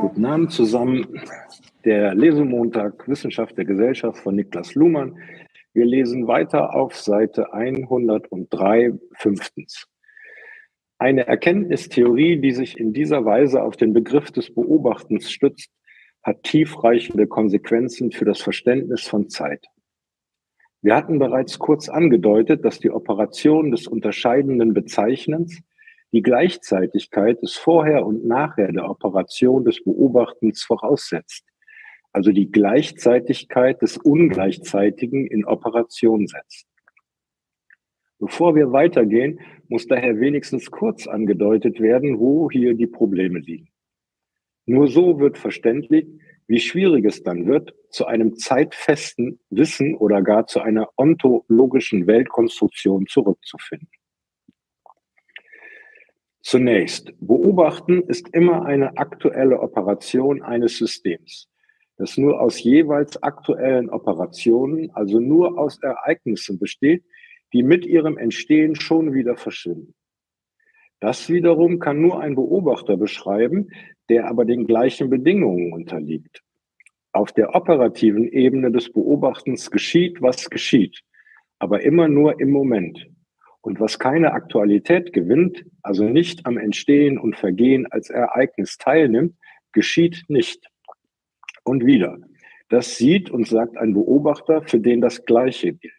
Guten Abend zusammen. Der Lesemontag Wissenschaft der Gesellschaft von Niklas Luhmann. Wir lesen weiter auf Seite 103, fünftens. Eine Erkenntnistheorie, die sich in dieser Weise auf den Begriff des Beobachtens stützt, hat tiefreichende Konsequenzen für das Verständnis von Zeit. Wir hatten bereits kurz angedeutet, dass die Operation des unterscheidenden Bezeichnens die Gleichzeitigkeit des Vorher und Nachher der Operation des Beobachtens voraussetzt, also die Gleichzeitigkeit des Ungleichzeitigen in Operation setzt. Bevor wir weitergehen, muss daher wenigstens kurz angedeutet werden, wo hier die Probleme liegen. Nur so wird verständlich, wie schwierig es dann wird, zu einem zeitfesten Wissen oder gar zu einer ontologischen Weltkonstruktion zurückzufinden. Zunächst, beobachten ist immer eine aktuelle Operation eines Systems, das nur aus jeweils aktuellen Operationen, also nur aus Ereignissen besteht, die mit ihrem Entstehen schon wieder verschwinden. Das wiederum kann nur ein Beobachter beschreiben, der aber den gleichen Bedingungen unterliegt. Auf der operativen Ebene des Beobachtens geschieht, was geschieht, aber immer nur im Moment. Und was keine Aktualität gewinnt, also nicht am Entstehen und Vergehen als Ereignis teilnimmt, geschieht nicht. Und wieder. Das sieht und sagt ein Beobachter, für den das Gleiche gilt.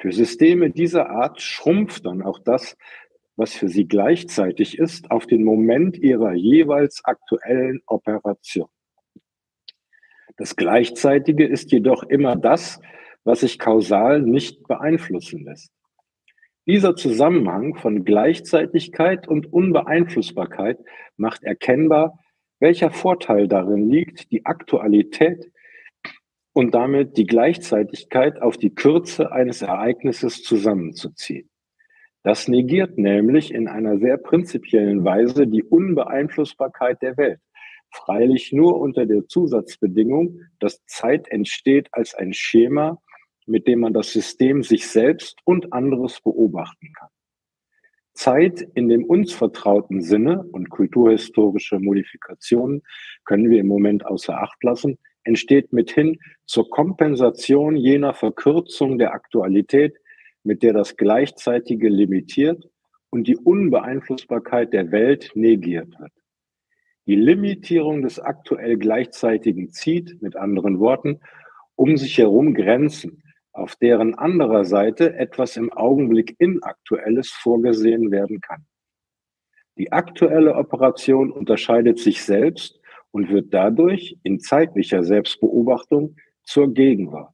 Für Systeme dieser Art schrumpft dann auch das, was für sie gleichzeitig ist, auf den Moment ihrer jeweils aktuellen Operation. Das Gleichzeitige ist jedoch immer das, was sich kausal nicht beeinflussen lässt. Dieser Zusammenhang von Gleichzeitigkeit und Unbeeinflussbarkeit macht erkennbar, welcher Vorteil darin liegt, die Aktualität und damit die Gleichzeitigkeit auf die Kürze eines Ereignisses zusammenzuziehen. Das negiert nämlich in einer sehr prinzipiellen Weise die Unbeeinflussbarkeit der Welt. Freilich nur unter der Zusatzbedingung, dass Zeit entsteht als ein Schema, mit dem man das System sich selbst und anderes beobachten kann. Zeit in dem uns vertrauten Sinne und kulturhistorische Modifikationen können wir im Moment außer Acht lassen, entsteht mithin zur Kompensation jener Verkürzung der Aktualität, mit der das Gleichzeitige limitiert und die Unbeeinflussbarkeit der Welt negiert wird. Die Limitierung des aktuell Gleichzeitigen zieht, mit anderen Worten, um sich herum Grenzen, auf deren anderer Seite etwas im Augenblick Inaktuelles vorgesehen werden kann. Die aktuelle Operation unterscheidet sich selbst und wird dadurch in zeitlicher Selbstbeobachtung zur Gegenwart.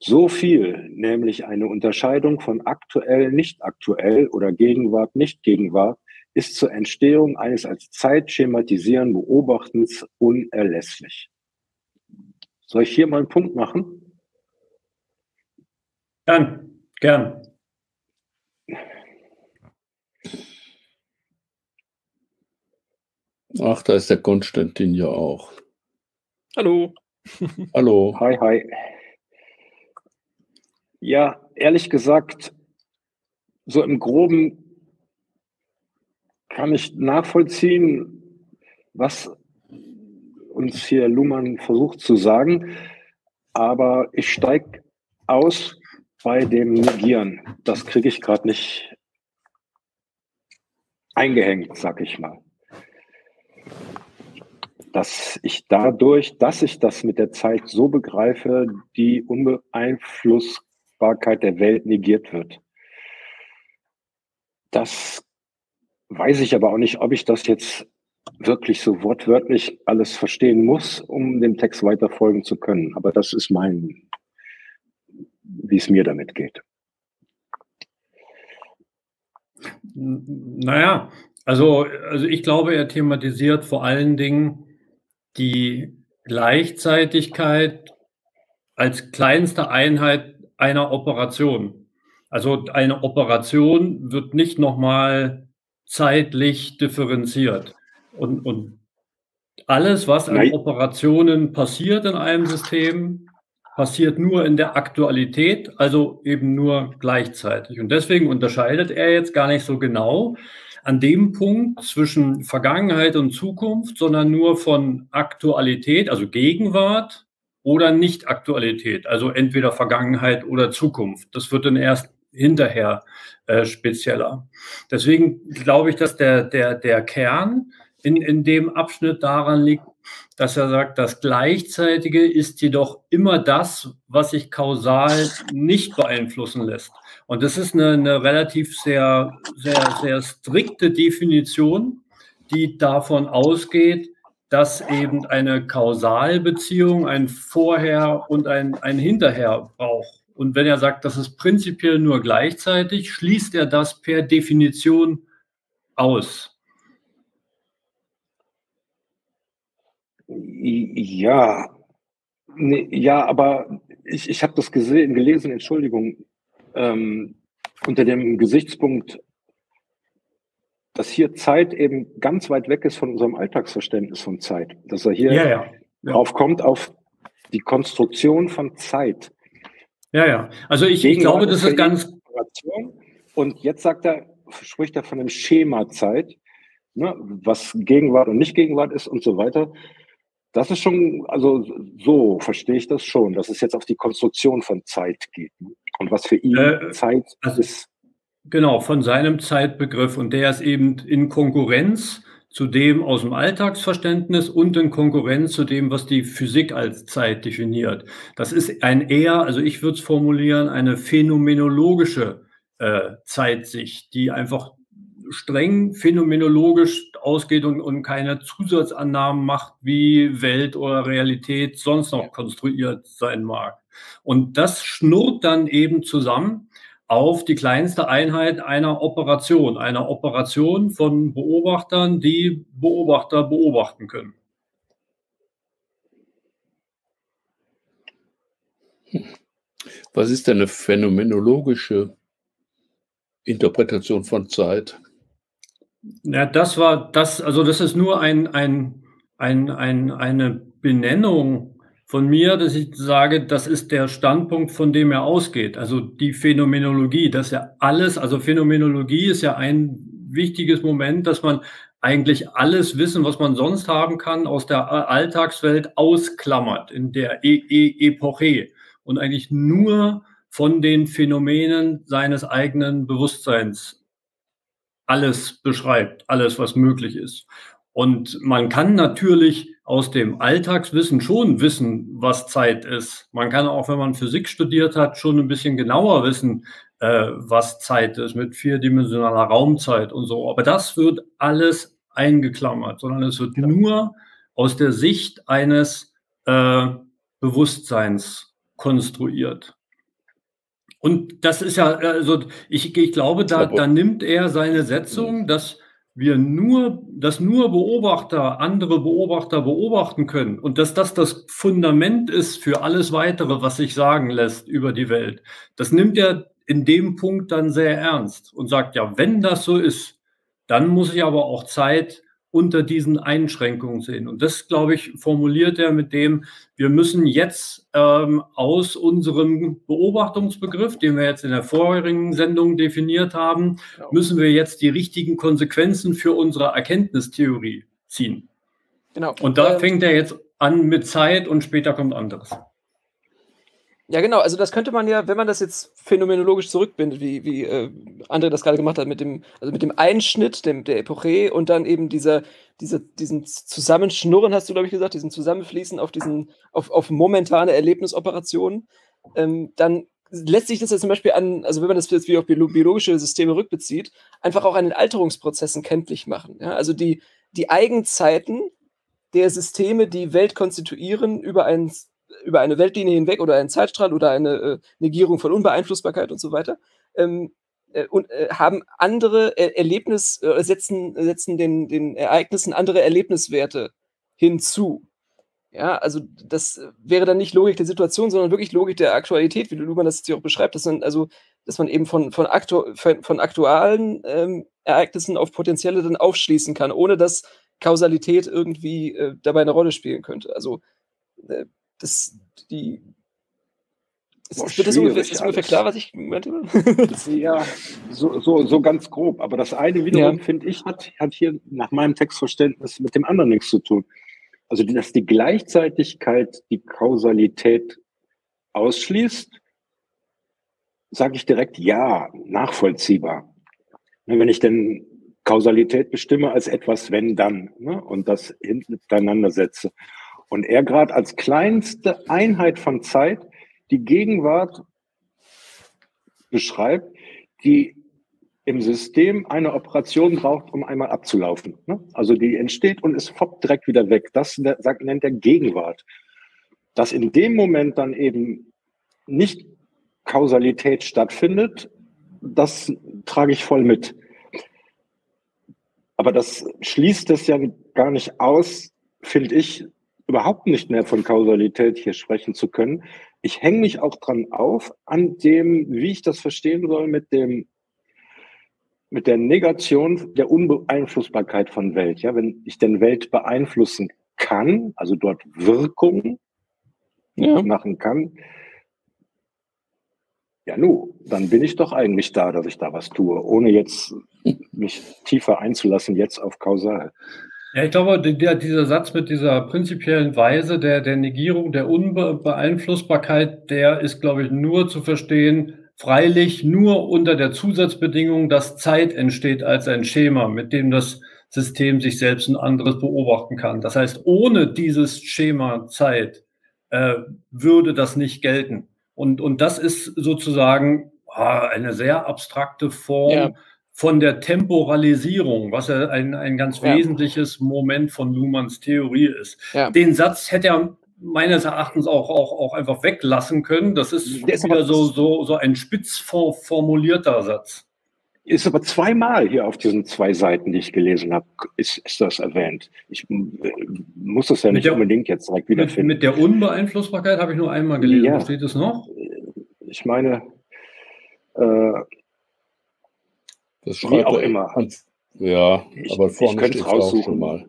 So viel, nämlich eine Unterscheidung von aktuell, nicht aktuell oder Gegenwart, nicht Gegenwart, ist zur Entstehung eines als Zeit schematisierenden Beobachtens unerlässlich. Soll ich hier mal einen Punkt machen? Gern, gern. Ach, da ist der Konstantin ja auch. Hallo. Hallo. Hi, hi. Ja, ehrlich gesagt, so im Groben kann ich nachvollziehen, was uns hier Luhmann versucht zu sagen. Aber ich steige aus bei dem Negieren. Das kriege ich gerade nicht eingehängt, sag ich mal. Dass ich dadurch, dass ich das mit der Zeit so begreife, die Unbeeinflussbarkeit der Welt negiert wird. Das weiß ich aber auch nicht, ob ich das jetzt wirklich so wortwörtlich alles verstehen muss, um dem Text weiter folgen zu können. Aber das ist mein wie es mir damit geht. Naja, also, also ich glaube, er thematisiert vor allen Dingen die Gleichzeitigkeit als kleinste Einheit einer Operation. Also eine Operation wird nicht nochmal zeitlich differenziert. Und, und alles, was an Operationen passiert in einem System, passiert nur in der Aktualität, also eben nur gleichzeitig. Und deswegen unterscheidet er jetzt gar nicht so genau. an dem Punkt zwischen Vergangenheit und Zukunft, sondern nur von Aktualität, also Gegenwart oder Nicht-Aktualität, also entweder Vergangenheit oder Zukunft. Das wird dann erst hinterher äh, spezieller. Deswegen glaube ich, dass der, der, der Kern in, in dem Abschnitt daran liegt, dass er sagt, das Gleichzeitige ist jedoch immer das, was sich kausal nicht beeinflussen lässt. Und das ist eine, eine relativ sehr, sehr, sehr strikte Definition, die davon ausgeht, dass eben eine Kausalbeziehung ein Vorher und ein, ein Hinterher braucht. Und wenn er sagt, das ist prinzipiell nur gleichzeitig, schließt er das per Definition aus. Ja, nee, ja, aber ich, ich habe das gesehen, gelesen, Entschuldigung, ähm, unter dem Gesichtspunkt, dass hier Zeit eben ganz weit weg ist von unserem Alltagsverständnis von Zeit. Dass er hier ja, ja. Ja. drauf kommt auf die Konstruktion von Zeit. Ja, ja. Also ich, ich glaube, das ist ganz. Und jetzt sagt er, spricht er von einem Schema Zeit, ne, was Gegenwart und nicht Gegenwart ist und so weiter. Das ist schon, also so verstehe ich das schon, dass es jetzt auf die Konstruktion von Zeit geht. Und was für ihn äh, Zeit also, ist. Genau, von seinem Zeitbegriff. Und der ist eben in Konkurrenz zu dem aus dem Alltagsverständnis und in Konkurrenz zu dem, was die Physik als Zeit definiert. Das ist ein eher, also ich würde es formulieren, eine phänomenologische äh, Zeitsicht, die einfach streng phänomenologisch ausgeht und, und keine Zusatzannahmen macht, wie Welt oder Realität sonst noch konstruiert sein mag. Und das schnurrt dann eben zusammen auf die kleinste Einheit einer Operation, einer Operation von Beobachtern, die Beobachter beobachten können. Was ist denn eine phänomenologische Interpretation von Zeit? Ja, das war das, also das ist nur ein, ein, ein, ein, eine Benennung von mir, dass ich sage, das ist der Standpunkt, von dem er ausgeht. Also die Phänomenologie, dass ja alles, also Phänomenologie ist ja ein wichtiges Moment, dass man eigentlich alles Wissen, was man sonst haben kann, aus der Alltagswelt ausklammert in der e e Epoche und eigentlich nur von den Phänomenen seines eigenen Bewusstseins alles beschreibt, alles, was möglich ist. Und man kann natürlich aus dem Alltagswissen schon wissen, was Zeit ist. Man kann auch, wenn man Physik studiert hat, schon ein bisschen genauer wissen, äh, was Zeit ist mit vierdimensionaler Raumzeit und so. Aber das wird alles eingeklammert, sondern es wird nur aus der Sicht eines äh, Bewusstseins konstruiert. Und das ist ja, also ich, ich glaube, da, da nimmt er seine Setzung, dass wir nur, dass nur Beobachter andere Beobachter beobachten können und dass das das Fundament ist für alles weitere, was sich sagen lässt über die Welt. Das nimmt er in dem Punkt dann sehr ernst und sagt, ja, wenn das so ist, dann muss ich aber auch Zeit unter diesen Einschränkungen sehen. Und das, glaube ich, formuliert er mit dem, wir müssen jetzt ähm, aus unserem Beobachtungsbegriff, den wir jetzt in der vorherigen Sendung definiert haben, ja. müssen wir jetzt die richtigen Konsequenzen für unsere Erkenntnistheorie ziehen. Genau. Und da ähm, fängt er jetzt an mit Zeit und später kommt anderes. Ja, genau. Also das könnte man ja, wenn man das jetzt phänomenologisch zurückbindet, wie, wie äh, André das gerade gemacht hat, mit dem, also mit dem Einschnitt dem, der Epoche und dann eben dieser, dieser, diesen Zusammenschnurren, hast du, glaube ich, gesagt, diesen Zusammenfließen auf diesen, auf, auf momentane Erlebnisoperationen, ähm, dann lässt sich das ja zum Beispiel an, also wenn man das jetzt wie auf biologische Systeme rückbezieht, einfach auch an den Alterungsprozessen kenntlich machen. Ja? Also die, die Eigenzeiten der Systeme, die Welt konstituieren, über einen über eine Weltlinie hinweg oder einen Zeitstrahl oder eine äh, Negierung von Unbeeinflussbarkeit und so weiter. Ähm, äh, und äh, haben andere er Erlebnis, äh, setzen, setzen den, den Ereignissen andere Erlebniswerte hinzu. Ja, also das wäre dann nicht Logik der Situation, sondern wirklich Logik der Aktualität, wie Luhmann das jetzt hier auch beschreibt, dass man, also, dass man eben von, von, aktu von aktualen ähm, Ereignissen auf potenzielle dann aufschließen kann, ohne dass Kausalität irgendwie äh, dabei eine Rolle spielen könnte. Also äh, das, die, Boah, ist, das ungefähr, ungefähr klar, was ich meinte? ja, so, so, so ganz grob. Aber das eine wiederum, ja. finde ich, hat, hat hier nach meinem Textverständnis mit dem anderen nichts zu tun. Also, dass die Gleichzeitigkeit die Kausalität ausschließt, sage ich direkt ja, nachvollziehbar. Wenn ich denn Kausalität bestimme als etwas, wenn, dann, ne, und das hintereinander setze. Und er gerade als kleinste Einheit von Zeit die Gegenwart beschreibt, die im System eine Operation braucht, um einmal abzulaufen. Ne? Also die entsteht und ist fopp direkt wieder weg. Das nennt er Gegenwart. Dass in dem Moment dann eben nicht Kausalität stattfindet, das trage ich voll mit. Aber das schließt es ja gar nicht aus, finde ich, überhaupt nicht mehr von Kausalität hier sprechen zu können. Ich hänge mich auch dran auf, an dem, wie ich das verstehen soll, mit dem, mit der Negation der Unbeeinflussbarkeit von Welt. Ja, wenn ich denn Welt beeinflussen kann, also dort Wirkung ja. machen kann, ja, nu, dann bin ich doch eigentlich da, dass ich da was tue, ohne jetzt mich tiefer einzulassen jetzt auf Kausal. Ja, ich glaube, der, dieser Satz mit dieser prinzipiellen Weise der, der Negierung der Unbeeinflussbarkeit, der ist, glaube ich, nur zu verstehen, freilich nur unter der Zusatzbedingung, dass Zeit entsteht als ein Schema, mit dem das System sich selbst ein anderes beobachten kann. Das heißt, ohne dieses Schema Zeit äh, würde das nicht gelten. Und, und das ist sozusagen ah, eine sehr abstrakte Form ja. Von der Temporalisierung, was ja ein, ein ganz ja. wesentliches Moment von Luhmanns Theorie ist. Ja. Den Satz hätte er meines Erachtens auch, auch, auch einfach weglassen können. Das ist, ist wieder so, so, so ein spitz formulierter Satz. Ist aber zweimal hier auf diesen zwei Seiten, die ich gelesen habe, ist, ist das erwähnt. Ich äh, muss das ja nicht der, unbedingt jetzt direkt wiederfinden. Mit, mit der Unbeeinflussbarkeit habe ich nur einmal gelesen. Ja. Wo steht es noch? Ich meine, äh, das schreibt auch immer. Ja, ich, aber vorne steht es auch schon mal.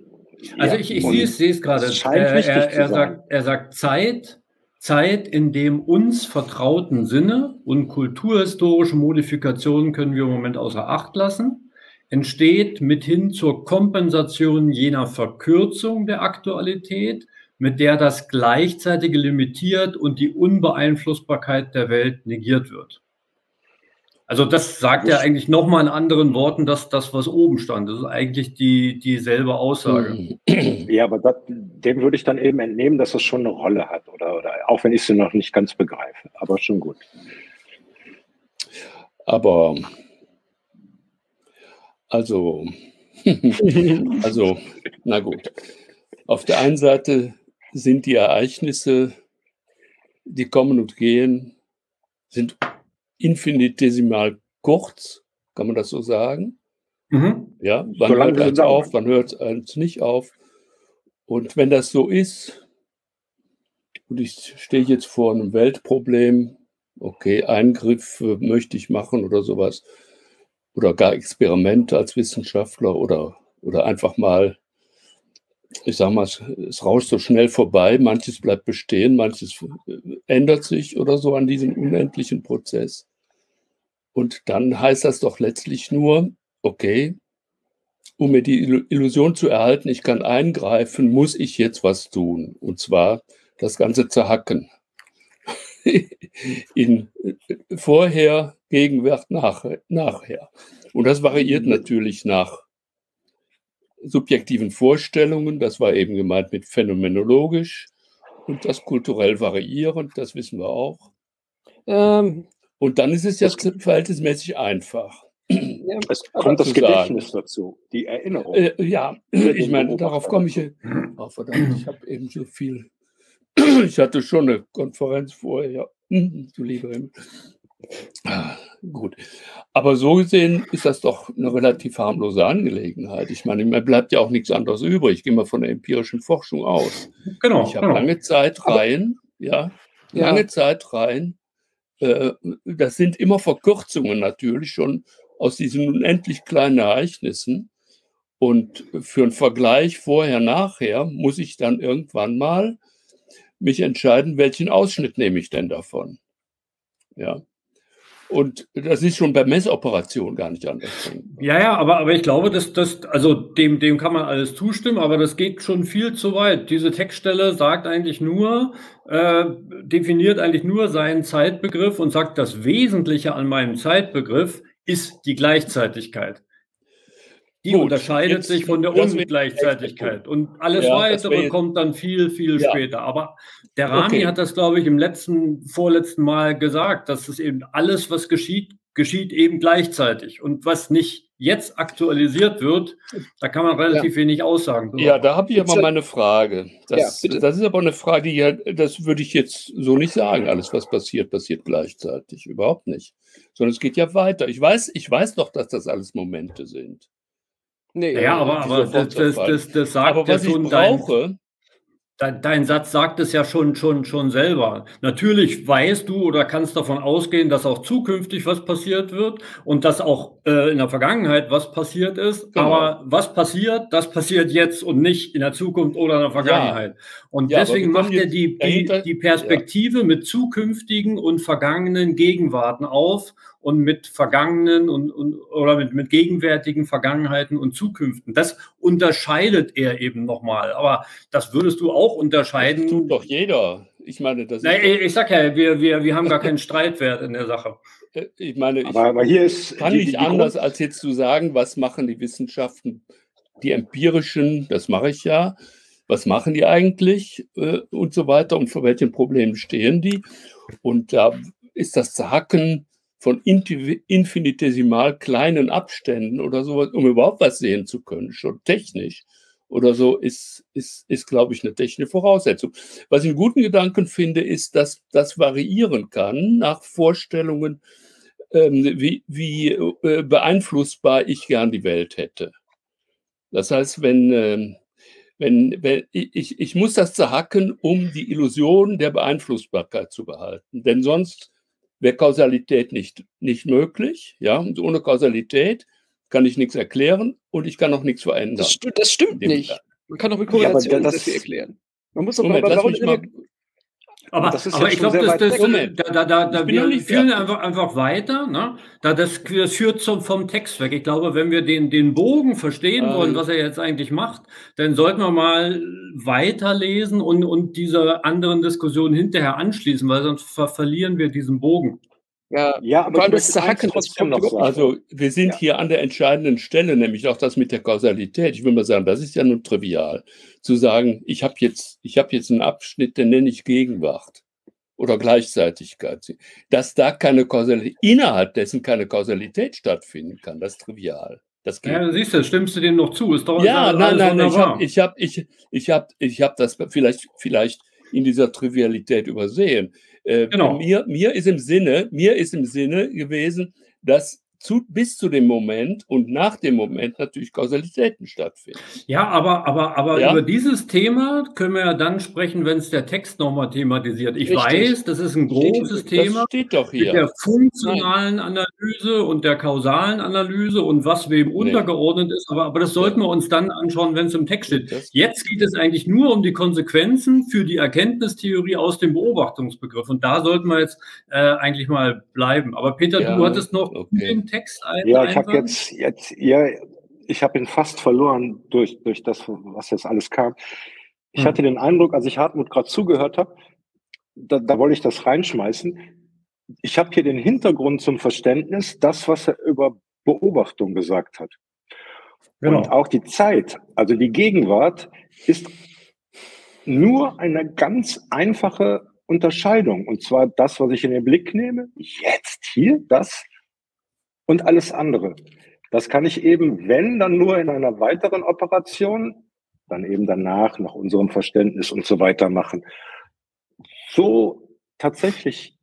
Also ja. ich, ich sehe es, sehe es gerade. Äh, er, er, sagt, er sagt Zeit, Zeit in dem uns vertrauten Sinne und kulturhistorische Modifikationen können wir im Moment außer Acht lassen, entsteht mithin zur Kompensation jener Verkürzung der Aktualität, mit der das Gleichzeitige limitiert und die Unbeeinflussbarkeit der Welt negiert wird. Also das sagt ja eigentlich nochmal in anderen Worten, dass das, was oben stand, das ist eigentlich die dieselbe Aussage. Ja, aber das, dem würde ich dann eben entnehmen, dass es schon eine Rolle hat, oder, oder auch wenn ich sie noch nicht ganz begreife, aber schon gut. Aber also, also, na gut. Auf der einen Seite sind die Ereignisse, die kommen und gehen, sind infinitesimal kurz, kann man das so sagen? Mhm. Ja, wann so hört eins auf, wann hört eins nicht auf? Und wenn das so ist, und ich stehe jetzt vor einem Weltproblem, okay, Eingriffe möchte ich machen oder sowas, oder gar Experimente als Wissenschaftler oder, oder einfach mal, ich sag mal, es rauscht so schnell vorbei, manches bleibt bestehen, manches ändert sich oder so an diesem unendlichen Prozess. Und dann heißt das doch letztlich nur, okay, um mir die Illusion zu erhalten, ich kann eingreifen, muss ich jetzt was tun. Und zwar das Ganze zerhacken. In vorher, Gegenwart, nachher, nachher. Und das variiert natürlich nach subjektiven Vorstellungen. Das war eben gemeint mit phänomenologisch und das kulturell variierend, das wissen wir auch. Ähm, und dann ist es ja verhältnismäßig einfach. Ja, es kommt das Gedächtnis sagen. dazu, die Erinnerung. Äh, ja, ich meine, darauf komme ich. Oh, verdammt, ich habe eben so viel. Ich hatte schon eine Konferenz vorher. Du lieber Himmel. Ah, gut. Aber so gesehen ist das doch eine relativ harmlose Angelegenheit. Ich meine, mir bleibt ja auch nichts anderes übrig. Ich gehe mal von der empirischen Forschung aus. Genau. Ich habe genau. lange Zeit rein, ja, lange ja. Zeit rein äh, das sind immer Verkürzungen natürlich schon aus diesen unendlich kleinen Ereignissen. Und für einen Vergleich vorher, nachher muss ich dann irgendwann mal mich entscheiden, welchen Ausschnitt nehme ich denn davon. Ja. Und das ist schon bei Messoperationen gar nicht anders. Ja, ja, aber, aber ich glaube, dass das, also dem, dem kann man alles zustimmen, aber das geht schon viel zu weit. Diese Textstelle sagt eigentlich nur, äh, definiert eigentlich nur seinen Zeitbegriff und sagt, das Wesentliche an meinem Zeitbegriff ist die Gleichzeitigkeit. Die Gut, unterscheidet jetzt, sich von der Ungleichzeitigkeit. Und alles ja, weitere kommt dann viel, viel ja. später. Aber der Rami okay. hat das, glaube ich, im letzten, vorletzten Mal gesagt, dass es eben alles, was geschieht, geschieht eben gleichzeitig. Und was nicht jetzt aktualisiert wird, da kann man relativ ja. wenig aussagen. Ja, da habe ich aber mal eine Frage. Das, ja, das, ist aber eine Frage, die ja, das würde ich jetzt so nicht sagen. Alles, was passiert, passiert gleichzeitig. Überhaupt nicht. Sondern es geht ja weiter. Ich weiß, ich weiß doch, dass das alles Momente sind. Nee, ja, aber, aber das, das, das, das, sagt aber was ja schon ich brauche, dein, dein, Satz sagt es ja schon, schon, schon selber. Natürlich weißt du oder kannst davon ausgehen, dass auch zukünftig was passiert wird und dass auch äh, in der Vergangenheit was passiert ist. Genau. Aber was passiert, das passiert jetzt und nicht in der Zukunft oder in der Vergangenheit. Ja. Und ja, deswegen macht er die, die, die Perspektive ja. mit zukünftigen und vergangenen Gegenwarten auf und mit vergangenen und, und oder mit, mit gegenwärtigen Vergangenheiten und Zukünften. Das unterscheidet er eben nochmal. Aber das würdest du auch unterscheiden. Das tut doch jeder. Ich meine, das ist. Na, ich, ich sag ja, wir, wir, wir haben gar keinen Streitwert in der Sache. Äh, ich meine, ich aber, aber hier ist kann nicht anders, als jetzt zu sagen, was machen die Wissenschaften, die empirischen, das mache ich ja, was machen die eigentlich äh, und so weiter und vor welchen Problemen stehen die. Und da ist das Zacken von infinitesimal kleinen Abständen oder sowas, um überhaupt was sehen zu können, schon technisch oder so, ist, ist, ist glaube ich, eine technische Voraussetzung. Was ich einen guten Gedanken finde, ist, dass das variieren kann nach Vorstellungen, ähm, wie, wie äh, beeinflussbar ich gern die Welt hätte. Das heißt, wenn, äh, wenn, wenn ich, ich muss das zerhacken, um die Illusion der Beeinflussbarkeit zu behalten. Denn sonst wäre Kausalität nicht, nicht möglich. Ja? Und ohne Kausalität kann ich nichts erklären und ich kann auch nichts verändern. Das, st das stimmt nicht. Man kann auch mit Korrelation ja, das, das erklären. Man muss doch Moment, mal, warum mal, aber, aber ich glaube, das, das, da, da, da, wir führen einfach, einfach weiter. Ne? Da das, das führt zum, vom Text weg. Ich glaube, wenn wir den, den Bogen verstehen wollen, ähm. was er jetzt eigentlich macht, dann sollten wir mal weiterlesen und, und diese anderen Diskussionen hinterher anschließen, weil sonst ver verlieren wir diesen Bogen. Ja, ja aber das Zacken, das noch Also wir sind ja. hier an der entscheidenden Stelle, nämlich auch das mit der Kausalität. Ich will mal sagen, das ist ja nun trivial, zu sagen, ich habe jetzt, ich habe jetzt einen Abschnitt, den nenne ich Gegenwart oder Gleichzeitigkeit. Dass da keine Kausalität, innerhalb dessen keine Kausalität stattfinden kann, das ist trivial. Das geht. Ja, siehst du, stimmst du dem noch zu? Ist doch ja, nein, nein, nein, ich habe ich hab, ich, ich hab, ich hab das vielleicht, vielleicht in dieser Trivialität übersehen. Äh, genau. mir, mir ist im Sinne, mir ist im Sinne gewesen, dass zu, bis zu dem Moment und nach dem Moment natürlich Kausalitäten stattfinden. Ja, aber, aber, aber ja? über dieses Thema können wir ja dann sprechen, wenn es der Text nochmal thematisiert. Ich Richtig. weiß, das ist ein großes steht, Thema das steht doch hier. mit der funktionalen. Analyse und der kausalen Analyse und was wem nee. untergeordnet ist, aber, aber das sollten wir uns dann anschauen, wenn es im Text steht. Jetzt geht es eigentlich nur um die Konsequenzen für die Erkenntnistheorie aus dem Beobachtungsbegriff und da sollten wir jetzt äh, eigentlich mal bleiben. Aber Peter, ja, du hattest noch okay. Den Text ein. Ja, ich habe jetzt, jetzt, ja, ich habe ihn fast verloren durch, durch das, was jetzt alles kam. Ich hm. hatte den Eindruck, als ich Hartmut gerade zugehört habe, da, da wollte ich das reinschmeißen. Ich habe hier den Hintergrund zum Verständnis, das, was er über Beobachtung gesagt hat. Genau. Und auch die Zeit, also die Gegenwart, ist nur eine ganz einfache Unterscheidung. Und zwar das, was ich in den Blick nehme, jetzt hier, das und alles andere. Das kann ich eben, wenn, dann nur in einer weiteren Operation, dann eben danach, nach unserem Verständnis und so weiter machen. So tatsächlich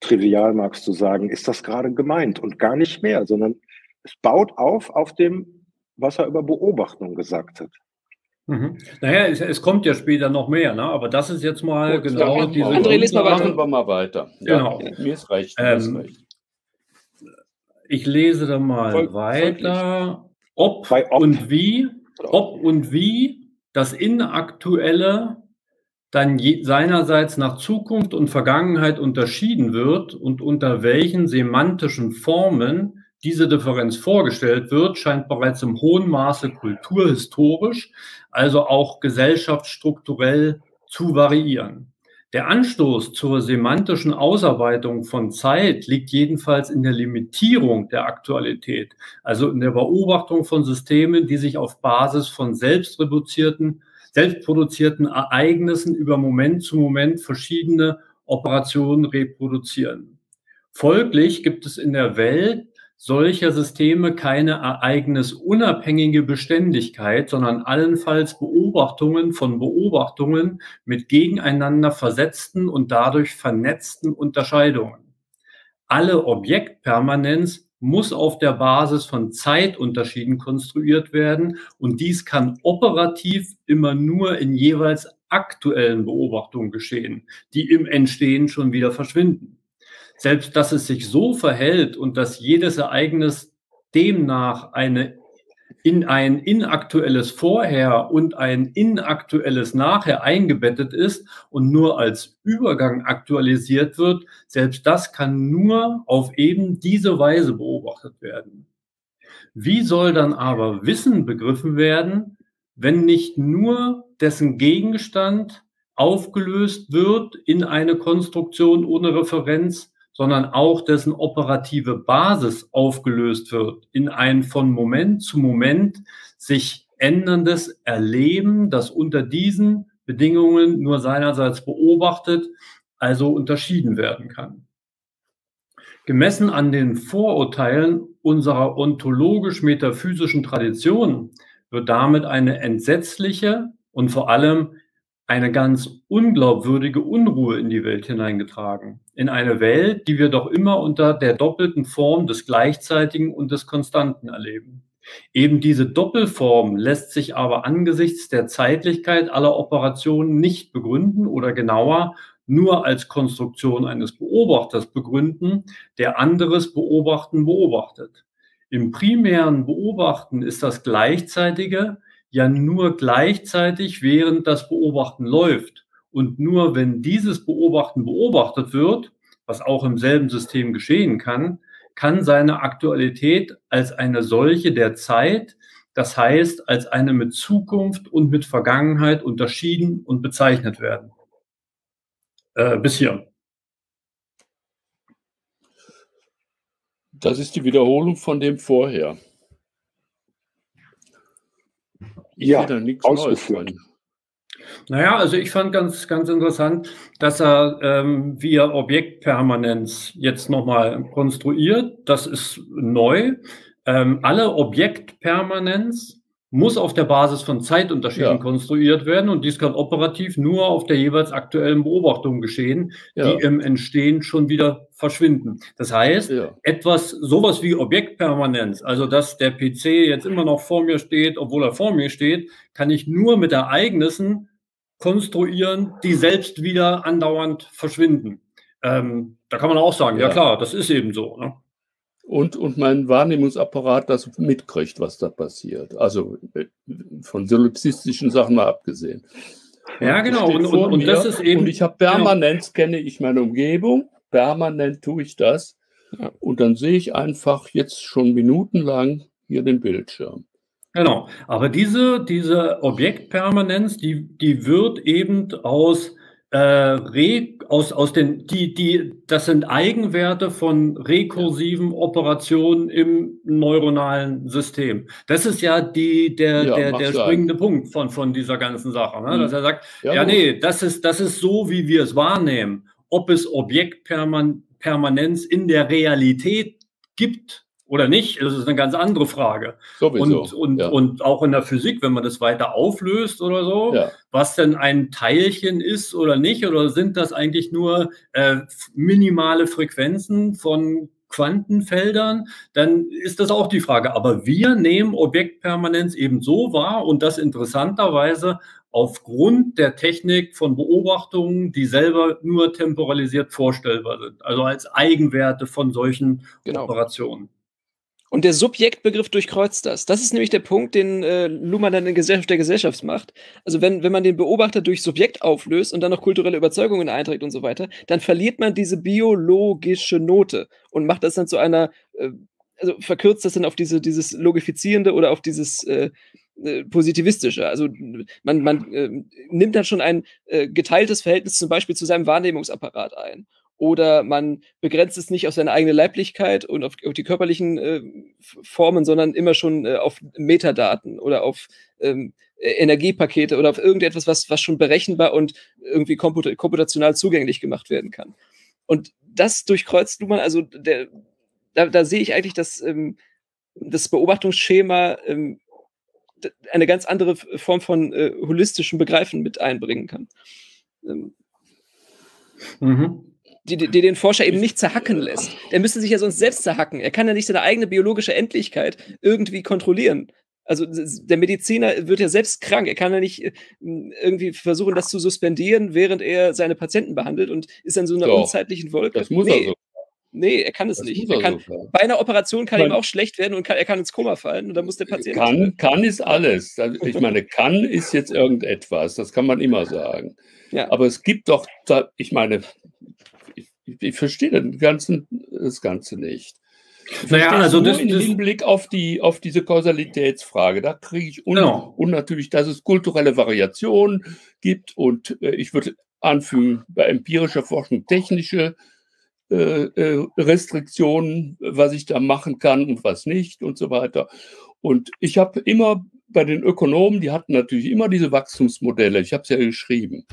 trivial magst du sagen, ist das gerade gemeint und gar nicht mehr, sondern es baut auf auf dem, was er über Beobachtung gesagt hat. Mhm. Naja, es, es, kommt ja später noch mehr, ne? aber das ist jetzt mal Gut, genau diese. André. Machen wir mal weiter. Ja, genau. Mir ist recht. Mir ist ähm, recht. Ich lese da mal Voll, weiter. Ob, ob, und wie, ob und wie das inaktuelle dann je, seinerseits nach Zukunft und Vergangenheit unterschieden wird und unter welchen semantischen Formen diese Differenz vorgestellt wird, scheint bereits im hohen Maße kulturhistorisch, also auch gesellschaftsstrukturell zu variieren. Der Anstoß zur semantischen Ausarbeitung von Zeit liegt jedenfalls in der Limitierung der Aktualität, also in der Beobachtung von Systemen, die sich auf Basis von selbstreduzierten, selbstproduzierten Ereignissen über Moment zu Moment verschiedene Operationen reproduzieren. Folglich gibt es in der Welt solcher Systeme keine ereignisunabhängige Beständigkeit, sondern allenfalls Beobachtungen von Beobachtungen mit gegeneinander versetzten und dadurch vernetzten Unterscheidungen. Alle Objektpermanenz muss auf der Basis von Zeitunterschieden konstruiert werden und dies kann operativ immer nur in jeweils aktuellen Beobachtungen geschehen, die im Entstehen schon wieder verschwinden. Selbst dass es sich so verhält und dass jedes Ereignis demnach eine in ein inaktuelles Vorher und ein inaktuelles Nachher eingebettet ist und nur als Übergang aktualisiert wird, selbst das kann nur auf eben diese Weise beobachtet werden. Wie soll dann aber Wissen begriffen werden, wenn nicht nur dessen Gegenstand aufgelöst wird in eine Konstruktion ohne Referenz, sondern auch dessen operative Basis aufgelöst wird in ein von Moment zu Moment sich änderndes Erleben, das unter diesen Bedingungen nur seinerseits beobachtet, also unterschieden werden kann. Gemessen an den Vorurteilen unserer ontologisch-metaphysischen Tradition wird damit eine entsetzliche und vor allem eine ganz unglaubwürdige Unruhe in die Welt hineingetragen. In eine Welt, die wir doch immer unter der doppelten Form des Gleichzeitigen und des Konstanten erleben. Eben diese Doppelform lässt sich aber angesichts der Zeitlichkeit aller Operationen nicht begründen oder genauer nur als Konstruktion eines Beobachters begründen, der anderes Beobachten beobachtet. Im primären Beobachten ist das Gleichzeitige ja nur gleichzeitig, während das Beobachten läuft. Und nur wenn dieses Beobachten beobachtet wird, was auch im selben System geschehen kann, kann seine Aktualität als eine solche der Zeit, das heißt als eine mit Zukunft und mit Vergangenheit unterschieden und bezeichnet werden. Äh, bis hier. Das ist die Wiederholung von dem vorher. Ich ja, ausgeführt. Naja, also ich fand ganz, ganz interessant, dass er ähm, via Objektpermanenz jetzt nochmal konstruiert. Das ist neu. Ähm, alle Objektpermanenz muss auf der Basis von Zeitunterschieden ja. konstruiert werden und dies kann operativ nur auf der jeweils aktuellen Beobachtung geschehen, ja. die im Entstehen schon wieder verschwinden. Das heißt, ja. etwas, sowas wie Objektpermanenz, also dass der PC jetzt immer noch vor mir steht, obwohl er vor mir steht, kann ich nur mit Ereignissen konstruieren, die selbst wieder andauernd verschwinden. Ähm, da kann man auch sagen, ja, klar, das ist eben so. Ne? Und, und mein Wahrnehmungsapparat das mitkriegt, was da passiert. Also äh, von solipsistischen Sachen mal abgesehen. Ja, genau. Und, und, und, das ist eben. Und ich habe permanent, genau. kenne ich meine Umgebung, permanent tue ich das. Ja. Und dann sehe ich einfach jetzt schon minutenlang hier den Bildschirm. Genau. Aber diese, diese Objektpermanenz, die, die wird eben aus äh, Re, aus, aus den, die, die, das sind Eigenwerte von rekursiven Operationen im neuronalen System. Das ist ja die, der, ja, der, der springende sein. Punkt von, von dieser ganzen Sache. Ne? Mhm. Dass er sagt, ja, ja nee, das ist, das ist so, wie wir es wahrnehmen. Ob es Objektpermanenz in der Realität gibt, oder nicht, das ist eine ganz andere Frage. Sowieso, und, und, ja. und auch in der Physik, wenn man das weiter auflöst oder so, ja. was denn ein Teilchen ist oder nicht, oder sind das eigentlich nur äh, minimale Frequenzen von Quantenfeldern, dann ist das auch die Frage. Aber wir nehmen Objektpermanenz eben so wahr und das interessanterweise aufgrund der Technik von Beobachtungen, die selber nur temporalisiert vorstellbar sind, also als Eigenwerte von solchen genau. Operationen. Und der Subjektbegriff durchkreuzt das. Das ist nämlich der Punkt, den äh, Luhmann dann in Gesellschaft der Gesellschaft macht. Also wenn, wenn man den Beobachter durch Subjekt auflöst und dann noch kulturelle Überzeugungen einträgt und so weiter, dann verliert man diese biologische Note und macht das dann zu einer, äh, also verkürzt das dann auf diese, dieses Logifizierende oder auf dieses äh, äh positivistische. Also man, man äh, nimmt dann schon ein äh, geteiltes Verhältnis zum Beispiel zu seinem Wahrnehmungsapparat ein oder man begrenzt es nicht auf seine eigene Leiblichkeit und auf, auf die körperlichen äh, Formen, sondern immer schon äh, auf Metadaten oder auf ähm, e-, Energiepakete oder auf irgendetwas, was, was schon berechenbar und irgendwie komput komputational zugänglich gemacht werden kann. Und das durchkreuzt Luhmann, also der, da, da sehe ich eigentlich, dass ähm, das Beobachtungsschema ähm, eine ganz andere Form von äh, holistischem Begreifen mit einbringen kann. Ähm, mhm die, die, den Forscher eben nicht zerhacken lässt. Der müsste sich ja sonst selbst zerhacken. Er kann ja nicht seine eigene biologische Endlichkeit irgendwie kontrollieren. Also der Mediziner wird ja selbst krank. Er kann ja nicht äh, irgendwie versuchen, das zu suspendieren, während er seine Patienten behandelt und ist in so einer Doch, unzeitlichen Wolke. Das muss nee. er so. Nee, er kann es das nicht. Er kann, so bei einer Operation kann ihm auch schlecht werden und kann, er kann ins Koma fallen und dann muss der Patient. Kann, kann ist alles. Ich meine, kann ist jetzt irgendetwas. Das kann man immer sagen. Ja. Aber es gibt doch, ich meine, ich, verstehe den ganzen, das Ganze nicht. Ich naja, also das, im Hinblick auf, die, auf diese Kausalitätsfrage, da kriege ich un genau. und natürlich, dass es kulturelle Variationen gibt und äh, ich würde anfügen, bei empirischer Forschung technische äh, äh, Restriktionen, was ich da machen kann und was nicht und so weiter. Und ich habe immer bei den Ökonomen, die hatten natürlich immer diese Wachstumsmodelle, ich habe es ja geschrieben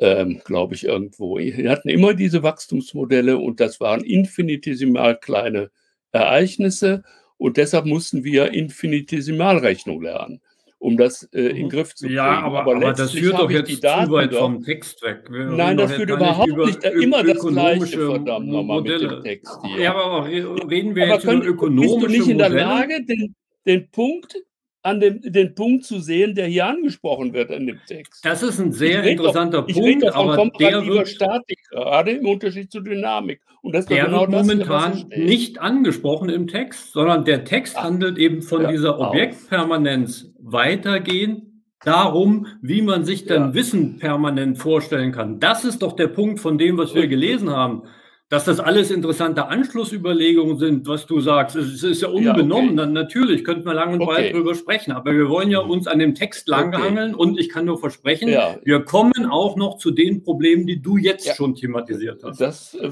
ähm, glaube ich, irgendwo. Wir hatten immer diese Wachstumsmodelle und das waren infinitesimal kleine Ereignisse und deshalb mussten wir Infinitesimalrechnung lernen um das äh, in den mhm. Griff zu kriegen. Ja, aber, aber, aber das führt doch jetzt zu weit vom Text weg. Wir Nein, das führt überhaupt nicht. Immer das Gleiche, verdammt nochmal mit dem Text hier. Ja, aber reden wir aber jetzt können, über ökonomische Bist du nicht in der Lage, den, den Punkt an dem, den Punkt zu sehen, der hier angesprochen wird in dem Text. Das ist ein sehr interessanter doch, Punkt, doch aber der wird Statik gerade im Unterschied zur Dynamik. Und das der genau wird das, momentan nicht angesprochen im Text, sondern der Text Ach, handelt eben von ja, dieser Objektpermanenz weitergehend darum, wie man sich dann ja. Wissen permanent vorstellen kann. Das ist doch der Punkt von dem, was wir gelesen haben dass das alles interessante Anschlussüberlegungen sind, was du sagst. Es ist ja unbenommen, ja, okay. dann natürlich könnten wir lang und okay. breit drüber sprechen. Aber wir wollen ja uns an dem Text langhangeln okay. und ich kann nur versprechen, ja. wir kommen auch noch zu den Problemen, die du jetzt ja. schon thematisiert hast. Das, äh,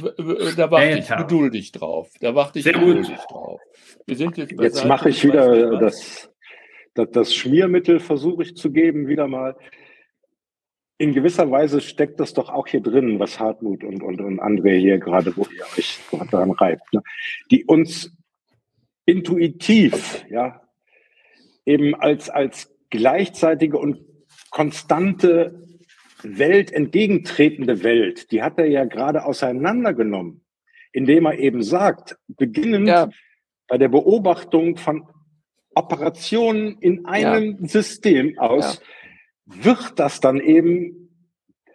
da warte ich geduldig drauf. Da warte ich Sehr geduldig gut. drauf. Wir sind jetzt jetzt mache ich wieder das, das, das Schmiermittel, versuche ich zu geben, wieder mal in gewisser Weise steckt das doch auch hier drin, was Hartmut und, und, und André hier gerade, wo ihr euch daran reibt, ne? die uns intuitiv, ja, eben als, als gleichzeitige und konstante Welt, entgegentretende Welt, die hat er ja gerade auseinandergenommen, indem er eben sagt, beginnend ja. bei der Beobachtung von Operationen in einem ja. System aus, ja wird das dann eben,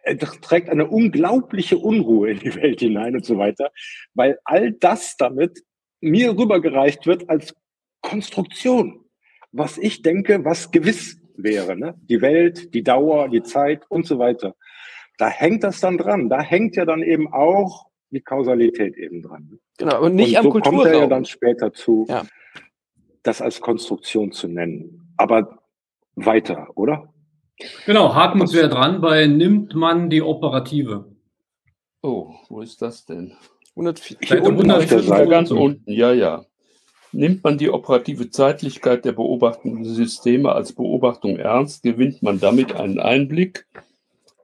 äh, trägt eine unglaubliche Unruhe in die Welt hinein und so weiter, weil all das damit mir rübergereicht wird als Konstruktion, was ich denke, was gewiss wäre, ne? die Welt, die Dauer, die Zeit und so weiter. Da hängt das dann dran. Da hängt ja dann eben auch die Kausalität eben dran. Genau, und nicht und am so Kulturraum. kommt er ja dann später zu, ja. das als Konstruktion zu nennen. Aber weiter, oder? Genau, Hartmut wäre dran bei nimmt man die Operative. Oh, wo ist das denn? 104, ganz unten, ja, ja. Nimmt man die operative Zeitlichkeit der beobachtenden Systeme als Beobachtung ernst, gewinnt man damit einen Einblick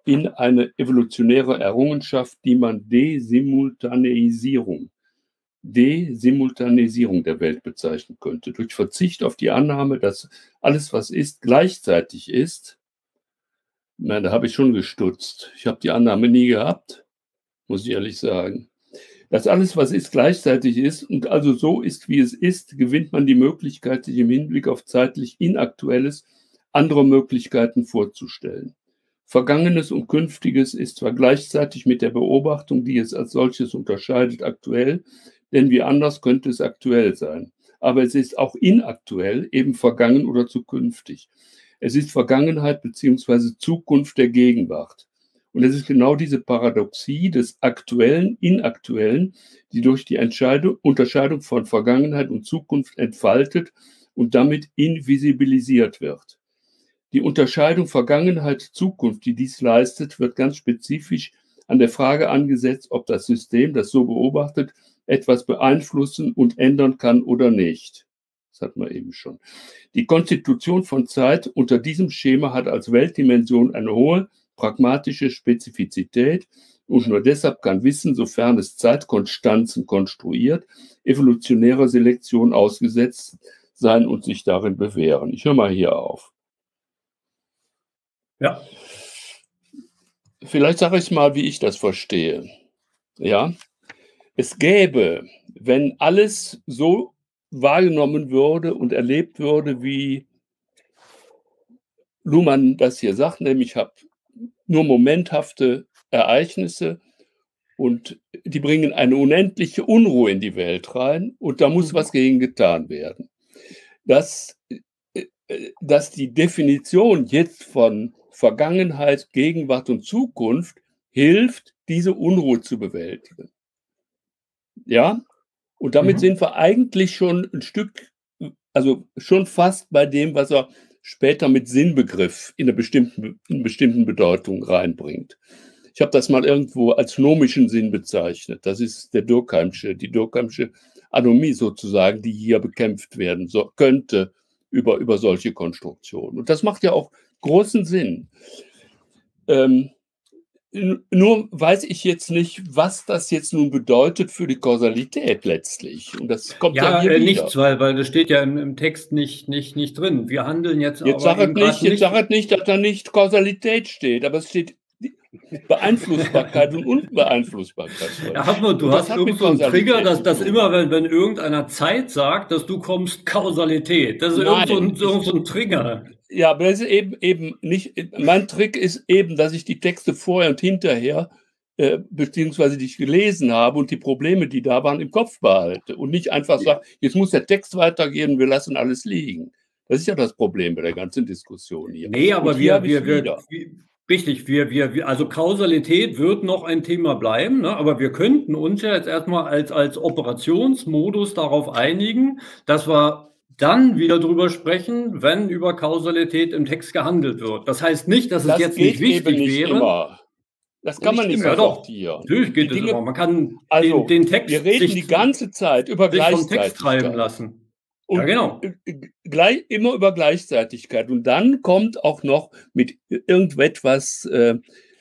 in eine evolutionäre Errungenschaft, die man Desimultaneisierung, Desimultanisierung der Welt bezeichnen könnte. Durch Verzicht auf die Annahme, dass alles, was ist, gleichzeitig ist, na, da habe ich schon gestutzt. Ich habe die Annahme nie gehabt, muss ich ehrlich sagen. Dass alles, was ist, gleichzeitig ist und also so ist, wie es ist, gewinnt man die Möglichkeit, sich im Hinblick auf zeitlich Inaktuelles andere Möglichkeiten vorzustellen. Vergangenes und Künftiges ist zwar gleichzeitig mit der Beobachtung, die es als solches unterscheidet, aktuell, denn wie anders könnte es aktuell sein. aber es ist auch inaktuell, eben vergangen oder zukünftig. Es ist Vergangenheit beziehungsweise Zukunft der Gegenwart. Und es ist genau diese Paradoxie des Aktuellen, Inaktuellen, die durch die Unterscheidung von Vergangenheit und Zukunft entfaltet und damit invisibilisiert wird. Die Unterscheidung Vergangenheit, Zukunft, die dies leistet, wird ganz spezifisch an der Frage angesetzt, ob das System, das so beobachtet, etwas beeinflussen und ändern kann oder nicht. Das hat man eben schon. Die Konstitution von Zeit unter diesem Schema hat als Weltdimension eine hohe pragmatische Spezifizität und nur deshalb kann Wissen, sofern es Zeitkonstanzen konstruiert, evolutionärer Selektion ausgesetzt sein und sich darin bewähren. Ich höre mal hier auf. Ja. Vielleicht sage ich mal, wie ich das verstehe. Ja, es gäbe, wenn alles so wahrgenommen würde und erlebt würde, wie Luhmann das hier sagt, nämlich ich habe nur momenthafte Ereignisse und die bringen eine unendliche Unruhe in die Welt rein und da muss mhm. was gegen getan werden. Dass, äh, dass die Definition jetzt von Vergangenheit, Gegenwart und Zukunft hilft, diese Unruhe zu bewältigen. Ja, und damit mhm. sind wir eigentlich schon ein Stück, also schon fast bei dem, was er später mit Sinnbegriff in eine bestimmten, in eine bestimmten Bedeutung reinbringt. Ich habe das mal irgendwo als nomischen Sinn bezeichnet. Das ist der Durkheimsche, die Durkheimsche Anomie sozusagen, die hier bekämpft werden so, könnte über, über solche Konstruktionen. Und das macht ja auch großen Sinn. Ähm, nur weiß ich jetzt nicht, was das jetzt nun bedeutet für die Kausalität letztlich. Und das kommt ja, ja hier äh, nichts, weil, weil das steht ja im, im, Text nicht, nicht, nicht drin. Wir handeln jetzt, jetzt sagt nicht, Jetzt sagt nicht, dass da nicht Kausalität steht, aber es steht Beeinflussbarkeit und Unbeeinflussbarkeit. Ja, Hartmut, du hast irgend so einen Trigger, dass, dass immer, wenn, wenn irgendeiner Zeit sagt, dass du kommst, Kausalität. Das ist Nein, irgend so ein, so ein Trigger. Ja, aber das ist eben, eben nicht, mein Trick ist eben, dass ich die Texte vorher und hinterher, äh, beziehungsweise die ich gelesen habe und die Probleme, die da waren, im Kopf behalte und nicht einfach sage, jetzt muss der Text weitergehen, wir lassen alles liegen. Das ist ja das Problem bei der ganzen Diskussion hier. Nee, aber wir, wir, wir, Richtig, wir, wir, wir, also Kausalität wird noch ein Thema bleiben, ne? aber wir könnten uns ja jetzt erstmal als, als Operationsmodus darauf einigen, dass wir dann wieder drüber sprechen, wenn über Kausalität im Text gehandelt wird. Das heißt nicht, dass es das jetzt nicht wichtig nicht wäre. Immer. Das kann man nicht immer. Doch, natürlich geht es immer. Man kann also, den, den, Text. Wir reden die ganze Zeit über Gleichzeitigkeit. Text treiben lassen. Und ja, genau. Gleich, immer über Gleichzeitigkeit. Und dann kommt auch noch mit irgendetwas, äh,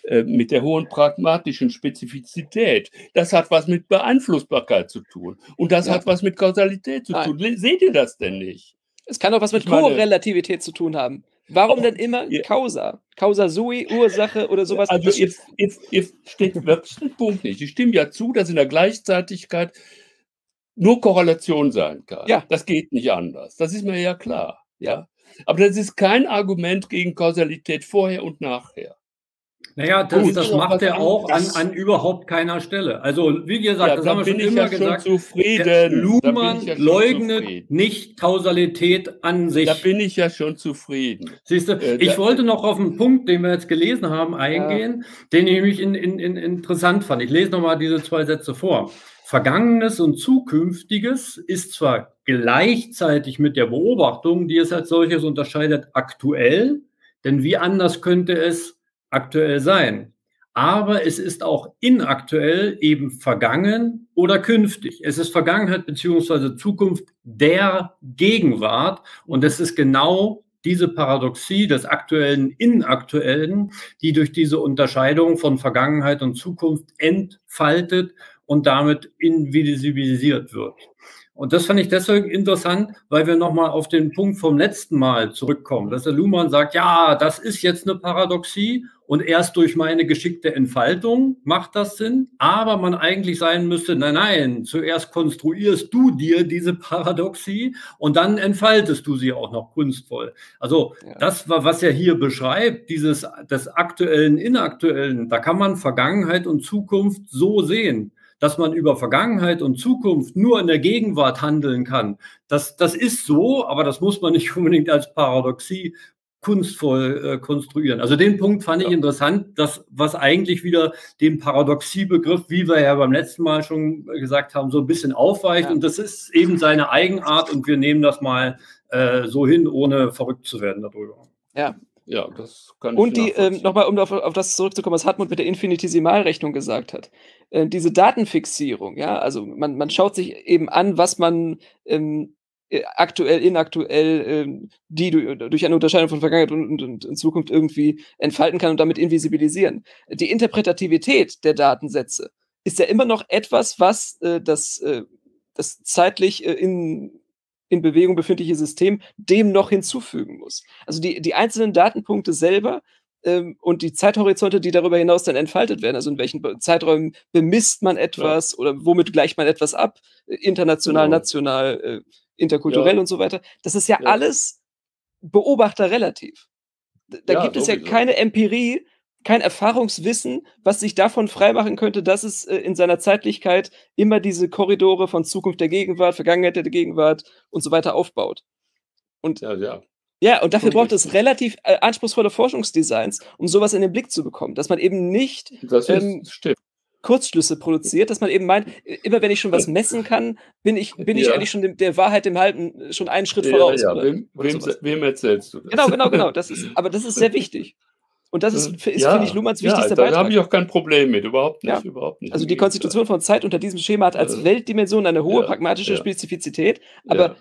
äh, mit der hohen pragmatischen Spezifizität. Das hat was mit Beeinflussbarkeit zu tun. Und das ja. hat was mit Kausalität zu Nein. tun. Seht ihr das denn nicht? Es kann auch was mit Korrelativität zu tun haben. Warum oh, denn immer ja. Causa? Causa sui, Ursache oder sowas? Also, jetzt, jetzt, jetzt steht wirklich der Punkt nicht. Ich stimme ja zu, dass in der Gleichzeitigkeit nur Korrelation sein kann. Ja. Das geht nicht anders. Das ist mir ja klar. Ja. Aber das ist kein Argument gegen Kausalität vorher und nachher. Naja, das, das macht er auch an, an überhaupt keiner Stelle. Also, wie gesagt, ja, das haben wir schon immer ja gesagt. Zufrieden. Luhmann ja leugnet zufrieden. nicht Kausalität an sich. Da bin ich ja schon zufrieden. Siehst du, äh, ich wollte noch auf einen Punkt, den wir jetzt gelesen haben, eingehen, den ich nämlich in, in, in interessant fand. Ich lese nochmal diese zwei Sätze vor. Vergangenes und Zukünftiges ist zwar gleichzeitig mit der Beobachtung, die es als solches unterscheidet, aktuell, denn wie anders könnte es aktuell sein? Aber es ist auch inaktuell eben vergangen oder künftig. Es ist Vergangenheit beziehungsweise Zukunft der Gegenwart und es ist genau diese Paradoxie des aktuellen Inaktuellen, die durch diese Unterscheidung von Vergangenheit und Zukunft entfaltet und damit invisibilisiert wird. Und das fand ich deswegen interessant, weil wir nochmal auf den Punkt vom letzten Mal zurückkommen, dass der Luhmann sagt, ja, das ist jetzt eine Paradoxie und erst durch meine geschickte Entfaltung macht das Sinn, aber man eigentlich sein müsste, nein, nein, zuerst konstruierst du dir diese Paradoxie und dann entfaltest du sie auch noch kunstvoll. Also ja. das, was er hier beschreibt, dieses des aktuellen, inaktuellen, da kann man Vergangenheit und Zukunft so sehen dass man über Vergangenheit und Zukunft nur in der Gegenwart handeln kann. Das, das ist so, aber das muss man nicht unbedingt als Paradoxie kunstvoll äh, konstruieren. Also den Punkt fand ich interessant, dass was eigentlich wieder den Paradoxiebegriff, wie wir ja beim letzten Mal schon gesagt haben, so ein bisschen aufweicht. Ja. Und das ist eben seine Eigenart und wir nehmen das mal äh, so hin, ohne verrückt zu werden darüber. Ja, ja, das kann ich Und die, ähm, nochmal, um auf, auf, das zurückzukommen, was Hartmut mit der Infinitesimalrechnung gesagt hat. Äh, diese Datenfixierung, ja, also man, man schaut sich eben an, was man ähm, äh, aktuell, inaktuell, ähm, die durch eine Unterscheidung von Vergangenheit und, und, und, Zukunft irgendwie entfalten kann und damit invisibilisieren. Die Interpretativität der Datensätze ist ja immer noch etwas, was äh, das, äh, das zeitlich äh, in in Bewegung befindliche System dem noch hinzufügen muss. Also die, die einzelnen Datenpunkte selber und die Zeithorizonte, die darüber hinaus dann entfaltet werden, also in welchen Zeiträumen bemisst man etwas ja. oder womit gleicht man etwas ab, äh, international, ja. national, äh, interkulturell ja. und so weiter. Das ist ja, alles beobachterrelativ. Da gibt es ja keine Empirie, kein Erfahrungswissen, was sich davon freimachen könnte, dass es äh, in seiner Zeitlichkeit immer diese Korridore von Zukunft der Gegenwart, Vergangenheit der Gegenwart und so weiter aufbaut. Und ja, ja. Ja, und dafür braucht es relativ äh, anspruchsvolle Forschungsdesigns, um sowas in den Blick zu bekommen, dass man eben nicht ähm, Kurzschlüsse produziert, dass man eben meint, immer wenn ich schon was messen kann, bin ich, bin ja. ich eigentlich schon dem, der Wahrheit dem Halben schon einen Schritt ja, voraus. Ja, wem, wem, wem, erzählst du das? Genau, genau, genau. Das ist, aber das ist sehr wichtig. Und das ist, ist ja, finde ich, Luhmanns wichtigster ja, da Beitrag. Da habe ich auch kein Problem mit, überhaupt nicht, ja. überhaupt nicht. Also die Konstitution von Zeit unter diesem Schema hat als Weltdimension eine hohe pragmatische Spezifizität, aber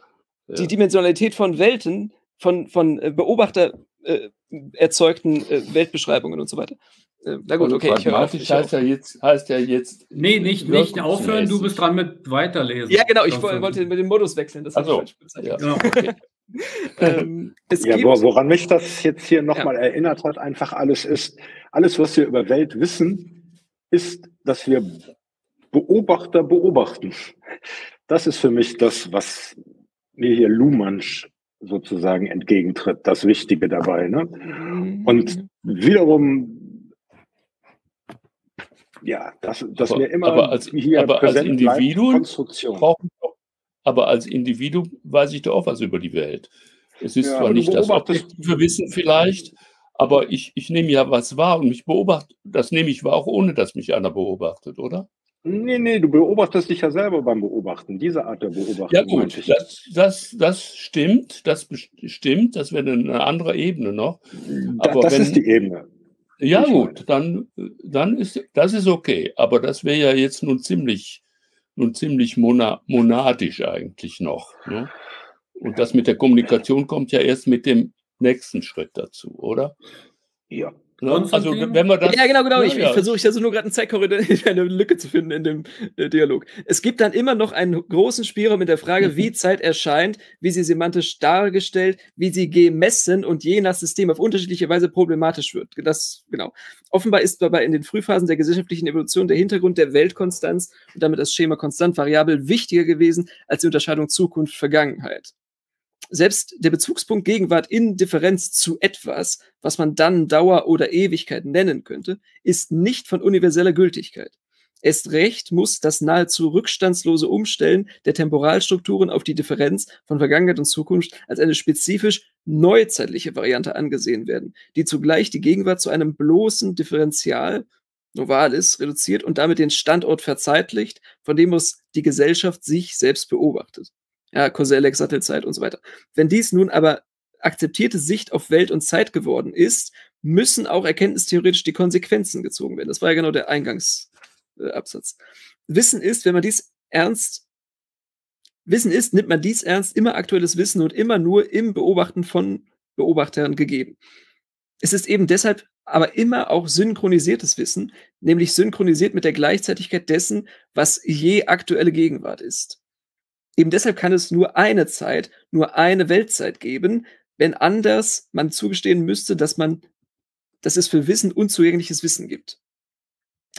die Dimensionalität von Welten, von, von äh, Beobachter äh, erzeugten äh, Weltbeschreibungen und so weiter. Äh, na gut, also okay. Pragmatisch heißt, ja jetzt, heißt ja jetzt. Nee, nicht, nicht aufhören, du bist dran mit weiterlesen. Ja, genau, ich wollte mit dem Modus wechseln. Das also, ja. genau. okay. ähm, ja, woran mich das jetzt hier nochmal ja. erinnert hat, einfach alles ist, alles, was wir über Welt wissen, ist, dass wir Beobachter beobachten. Das ist für mich das, was mir hier Luhmannsch sozusagen entgegentritt, das Wichtige dabei. Ne? Und wiederum, ja, dass, dass aber, mir immer aber als, hier aber als Individuum brauchen aber als Individuum weiß ich doch auch was über die Welt. Es ist ja, zwar nicht das objektive Wissen vielleicht, aber ich, ich nehme ja was wahr und mich beobachte. Das nehme ich wahr, auch ohne dass mich einer beobachtet, oder? Nee, nee, du beobachtest dich ja selber beim Beobachten, diese Art der Beobachtung. Ja gut, das, das, das stimmt, das stimmt, das wäre eine andere Ebene noch. Aber das wenn, ist die Ebene. Ja gut, dann, dann ist das ist okay, aber das wäre ja jetzt nun ziemlich nun ziemlich mona monadisch eigentlich noch. Ne? Und das mit der Kommunikation kommt ja erst mit dem nächsten Schritt dazu, oder? Ja. Ne? Also wenn man das. Ja, genau, genau. Ja, ich, ja. ich versuche also nur gerade einen Zeitkorridor, eine Lücke zu finden in dem äh, Dialog. Es gibt dann immer noch einen großen Spielraum in der Frage, wie Zeit erscheint, wie sie semantisch dargestellt, wie sie gemessen und je nach System auf unterschiedliche Weise problematisch wird. Das, genau. Offenbar ist dabei in den Frühphasen der gesellschaftlichen Evolution der Hintergrund der Weltkonstanz und damit das Schema konstant variabel wichtiger gewesen als die Unterscheidung Zukunft, Vergangenheit selbst der Bezugspunkt Gegenwart in Differenz zu etwas, was man dann Dauer oder Ewigkeit nennen könnte, ist nicht von universeller Gültigkeit. Erst recht muss das nahezu rückstandslose Umstellen der Temporalstrukturen auf die Differenz von Vergangenheit und Zukunft als eine spezifisch neuzeitliche Variante angesehen werden, die zugleich die Gegenwart zu einem bloßen Differential Novalis reduziert und damit den Standort verzeitlicht, von dem aus die Gesellschaft sich selbst beobachtet ja, Koselleck, Sattelzeit und so weiter. Wenn dies nun aber akzeptierte Sicht auf Welt und Zeit geworden ist, müssen auch erkenntnistheoretisch die Konsequenzen gezogen werden. Das war ja genau der Eingangsabsatz. Äh, Wissen ist, wenn man dies ernst, Wissen ist, nimmt man dies ernst, immer aktuelles Wissen und immer nur im Beobachten von Beobachtern gegeben. Es ist eben deshalb aber immer auch synchronisiertes Wissen, nämlich synchronisiert mit der Gleichzeitigkeit dessen, was je aktuelle Gegenwart ist. Eben deshalb kann es nur eine Zeit, nur eine Weltzeit geben, wenn anders man zugestehen müsste, dass man, dass es für Wissen unzugängliches Wissen gibt.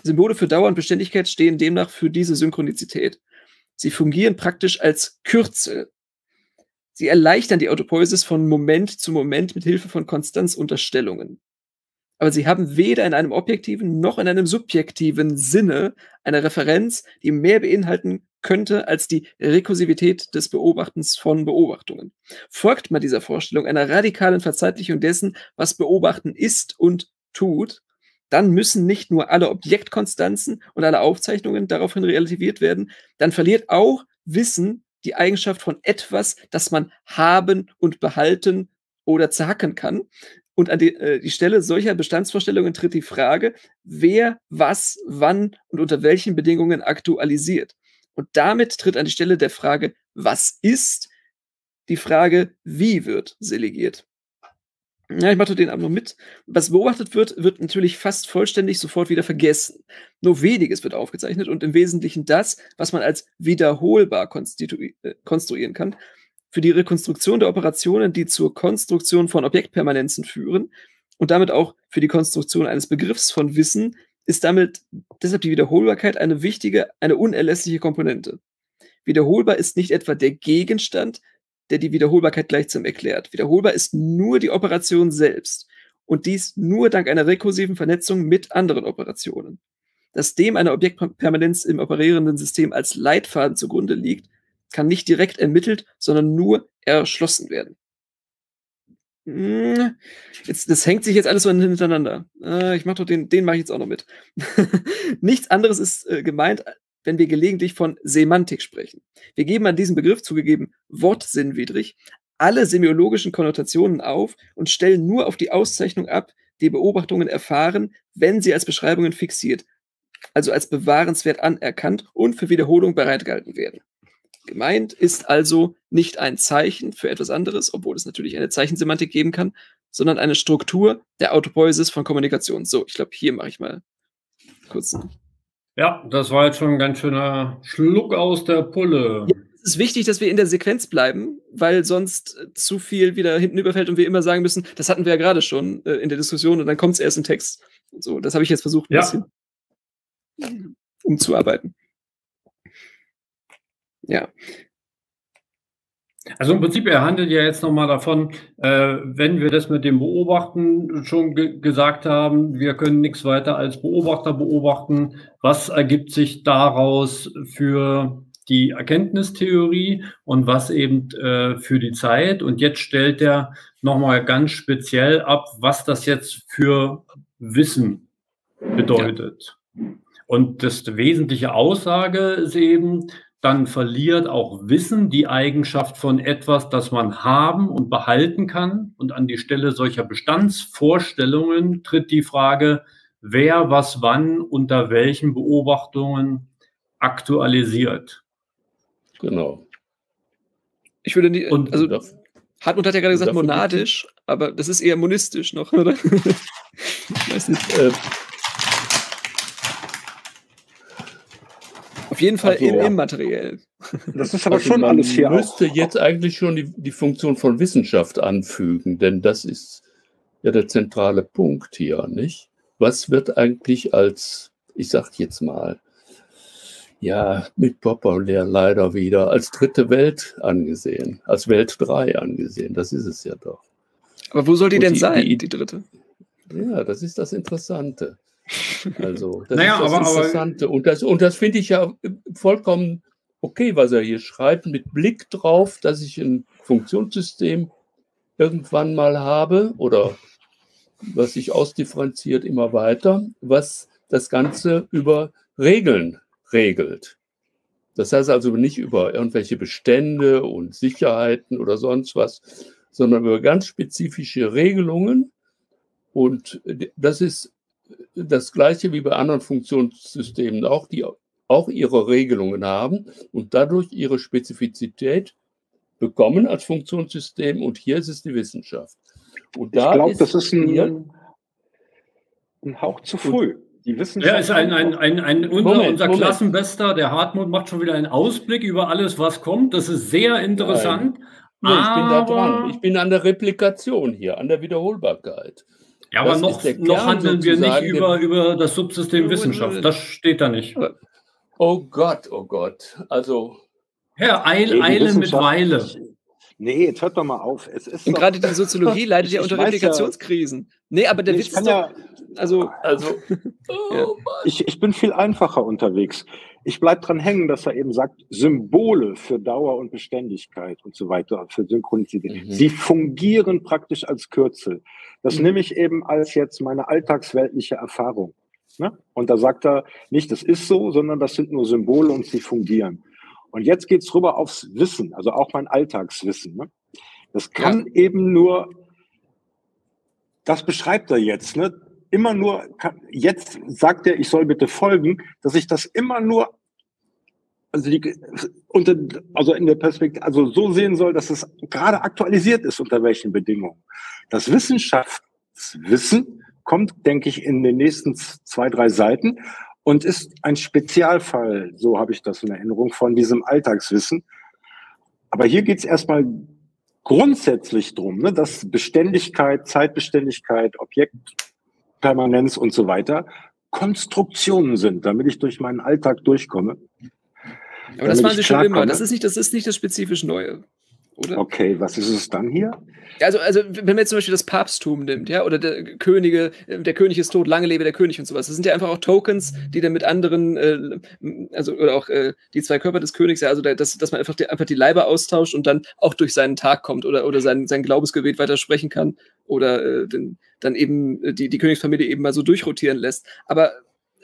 Symbole für Dauer und Beständigkeit stehen demnach für diese Synchronizität. Sie fungieren praktisch als Kürzel. Sie erleichtern die Autopoiesis von Moment zu Moment mit Hilfe von Konstanzunterstellungen. aber sie haben weder in einem objektiven noch in einem subjektiven Sinne eine Referenz, die mehr beinhalten könnte als die Rekursivität des Beobachtens von Beobachtungen. Folgt man dieser Vorstellung einer radikalen Verzeitlichung dessen, was Beobachten ist und tut, dann müssen nicht nur alle Objektkonstanzen und alle Aufzeichnungen daraufhin relativiert werden, dann verliert auch Wissen die Eigenschaft von etwas, das man haben und behalten oder zerhacken kann. Und an die, äh, die Stelle solcher Bestandsvorstellungen tritt die Frage, wer was, wann und unter welchen Bedingungen aktualisiert. Und damit tritt an die Stelle der Frage, was ist, die Frage, wie wird selegiert. Ja, ich mache den aber noch mit. Was beobachtet wird, wird natürlich fast vollständig sofort wieder vergessen. Nur weniges wird aufgezeichnet und im Wesentlichen das, was man als wiederholbar äh, konstruieren kann. Für die Rekonstruktion der Operationen, die zur Konstruktion von Objektpermanenzen führen und damit auch für die Konstruktion eines Begriffs von Wissen, ist damit deshalb die Wiederholbarkeit eine wichtige, eine unerlässliche Komponente. Wiederholbar ist nicht etwa der Gegenstand, der die Wiederholbarkeit gleichsam erklärt. Wiederholbar ist nur die Operation selbst und dies nur dank einer rekursiven Vernetzung mit anderen Operationen. Dass dem eine Objektpermanenz im operierenden System als Leitfaden zugrunde liegt, kann nicht direkt ermittelt, sondern nur erschlossen werden. Hm, jetzt, das hängt sich jetzt alles so hintereinander. Äh, ich mache doch den, den mache ich jetzt auch noch mit. Nichts anderes ist äh, gemeint wenn wir gelegentlich von Semantik sprechen. Wir geben an diesem Begriff zugegeben wortsinnwidrig alle semiologischen Konnotationen auf und stellen nur auf die Auszeichnung ab, die Beobachtungen erfahren, wenn sie als Beschreibungen fixiert, also als bewahrenswert anerkannt und für Wiederholung bereitgehalten werden. Gemeint ist also nicht ein Zeichen für etwas anderes, obwohl es natürlich eine Zeichensemantik geben kann, sondern eine Struktur der Autopoiesis von Kommunikation. So, ich glaube, hier mache ich mal kurz ja, das war jetzt schon ein ganz schöner Schluck aus der Pulle. Ja, es ist wichtig, dass wir in der Sequenz bleiben, weil sonst zu viel wieder hinten überfällt und wir immer sagen müssen, das hatten wir ja gerade schon äh, in der Diskussion und dann kommt es erst im Text. so, das habe ich jetzt versucht, ein ja. bisschen umzuarbeiten. Ja. Also im Prinzip, er handelt ja jetzt nochmal davon, äh, wenn wir das mit dem Beobachten schon ge gesagt haben, wir können nichts weiter als Beobachter beobachten. Was ergibt sich daraus für die Erkenntnistheorie und was eben äh, für die Zeit? Und jetzt stellt er nochmal ganz speziell ab, was das jetzt für Wissen bedeutet. Ja. Und das wesentliche Aussage ist eben, dann verliert auch Wissen die Eigenschaft von etwas, das man haben und behalten kann. Und an die Stelle solcher Bestandsvorstellungen tritt die Frage, wer was wann unter welchen Beobachtungen aktualisiert. Genau. Ich würde nie, und also Hartmut hat ja gerade gesagt monadisch, aber das ist eher monistisch noch, oder? ich weiß nicht. Äh, Auf jeden Fall also, im Immateriell. Das ist aber also schon alles hier. Man müsste auch. jetzt eigentlich schon die, die Funktion von Wissenschaft anfügen, denn das ist ja der zentrale Punkt hier, nicht? Was wird eigentlich als, ich sag jetzt mal, ja, mit populär leider wieder als dritte Welt angesehen, als Welt 3 angesehen. Das ist es ja doch. Aber wo soll die Und denn die, sein, die, die dritte? Ja, das ist das Interessante. Also, das naja, ist das aber, Interessante. Aber, und das, und das finde ich ja vollkommen okay, was er hier schreibt, mit Blick drauf, dass ich ein Funktionssystem irgendwann mal habe oder was sich ausdifferenziert immer weiter, was das Ganze über Regeln regelt. Das heißt also nicht über irgendwelche Bestände und Sicherheiten oder sonst was, sondern über ganz spezifische Regelungen. Und das ist das gleiche wie bei anderen Funktionssystemen auch, die auch ihre Regelungen haben und dadurch ihre Spezifizität bekommen als Funktionssystem. Und hier ist es die Wissenschaft. Und da ich glaube, das ist ein, ein Hauch zu früh. Die Wissenschaft. Ja, ist ein, ein, ein, ein unser, Moment, unser Moment. Klassenbester, der Hartmut, macht schon wieder einen Ausblick über alles, was kommt. Das ist sehr interessant. Nee, ich bin da dran. Ich bin an der Replikation hier, an der Wiederholbarkeit. Ja, aber noch, noch handeln wir nicht über, über das Subsystem Wissenschaft. Das steht da nicht. Oh Gott, oh Gott. Also. Herr Eil, nee, Eile mit Weile. Nee, jetzt hört doch mal auf. Es ist Und gerade die Soziologie leidet ja unter Replikationskrisen. Ja, nee, aber der nee, Witz kann ja, Also, also oh ja. ich, ich bin viel einfacher unterwegs. Ich bleibe dran hängen, dass er eben sagt, Symbole für Dauer und Beständigkeit und so weiter, für Synchronizität. Mhm. Sie fungieren praktisch als Kürzel. Das mhm. nehme ich eben als jetzt meine alltagsweltliche Erfahrung. Ne? Und da sagt er nicht, das ist so, sondern das sind nur Symbole und sie fungieren. Und jetzt geht's rüber aufs Wissen, also auch mein Alltagswissen. Ne? Das kann ja. eben nur, das beschreibt er jetzt, ne? immer nur, jetzt sagt er, ich soll bitte folgen, dass ich das immer nur, also, die, unter, also in der Perspektive, also so sehen soll, dass es gerade aktualisiert ist, unter welchen Bedingungen. Das Wissenschaftswissen kommt, denke ich, in den nächsten zwei, drei Seiten und ist ein Spezialfall, so habe ich das in Erinnerung, von diesem Alltagswissen. Aber hier geht es erstmal grundsätzlich drum, ne, dass Beständigkeit, Zeitbeständigkeit, Objektpermanenz und so weiter Konstruktionen sind, damit ich durch meinen Alltag durchkomme. Aber das waren sie schon immer. Das ist nicht, das ist nicht das spezifisch Neue oder? Okay, was ist es dann hier? Also, also wenn man jetzt zum Beispiel das Papsttum nimmt, ja, oder der Könige, der König ist tot, lange lebe der König und sowas. Das sind ja einfach auch Tokens, die dann mit anderen, äh, also oder auch äh, die zwei Körper des Königs, ja, also da, dass, dass man einfach die, einfach die Leiber austauscht und dann auch durch seinen Tag kommt oder, oder sein, sein Glaubensgebet weitersprechen kann oder äh, den, dann eben die, die Königsfamilie eben mal so durchrotieren lässt. Aber äh,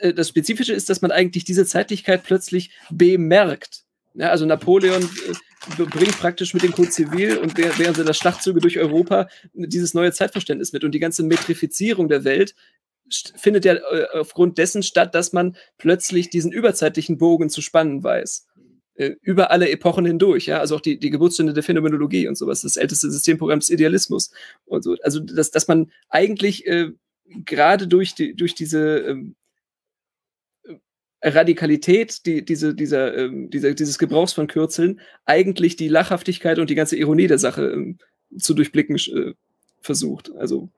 das Spezifische ist, dass man eigentlich diese Zeitlichkeit plötzlich bemerkt. Ja, also Napoleon äh, bringt praktisch mit dem Code Zivil und während seiner Schlachtzüge durch Europa dieses neue Zeitverständnis mit. Und die ganze Metrifizierung der Welt findet ja äh, aufgrund dessen statt, dass man plötzlich diesen überzeitlichen Bogen zu spannen weiß. Äh, über alle Epochen hindurch, ja, also auch die, die Geburtsstunde der Phänomenologie und sowas, das älteste Systemprogramm des Idealismus und so. Also, dass, dass man eigentlich äh, gerade durch, die, durch diese ähm, Radikalität, die, diese, dieser, ähm, dieser, dieses Gebrauchs von Kürzeln, eigentlich die Lachhaftigkeit und die ganze Ironie der Sache ähm, zu durchblicken äh, versucht. Also.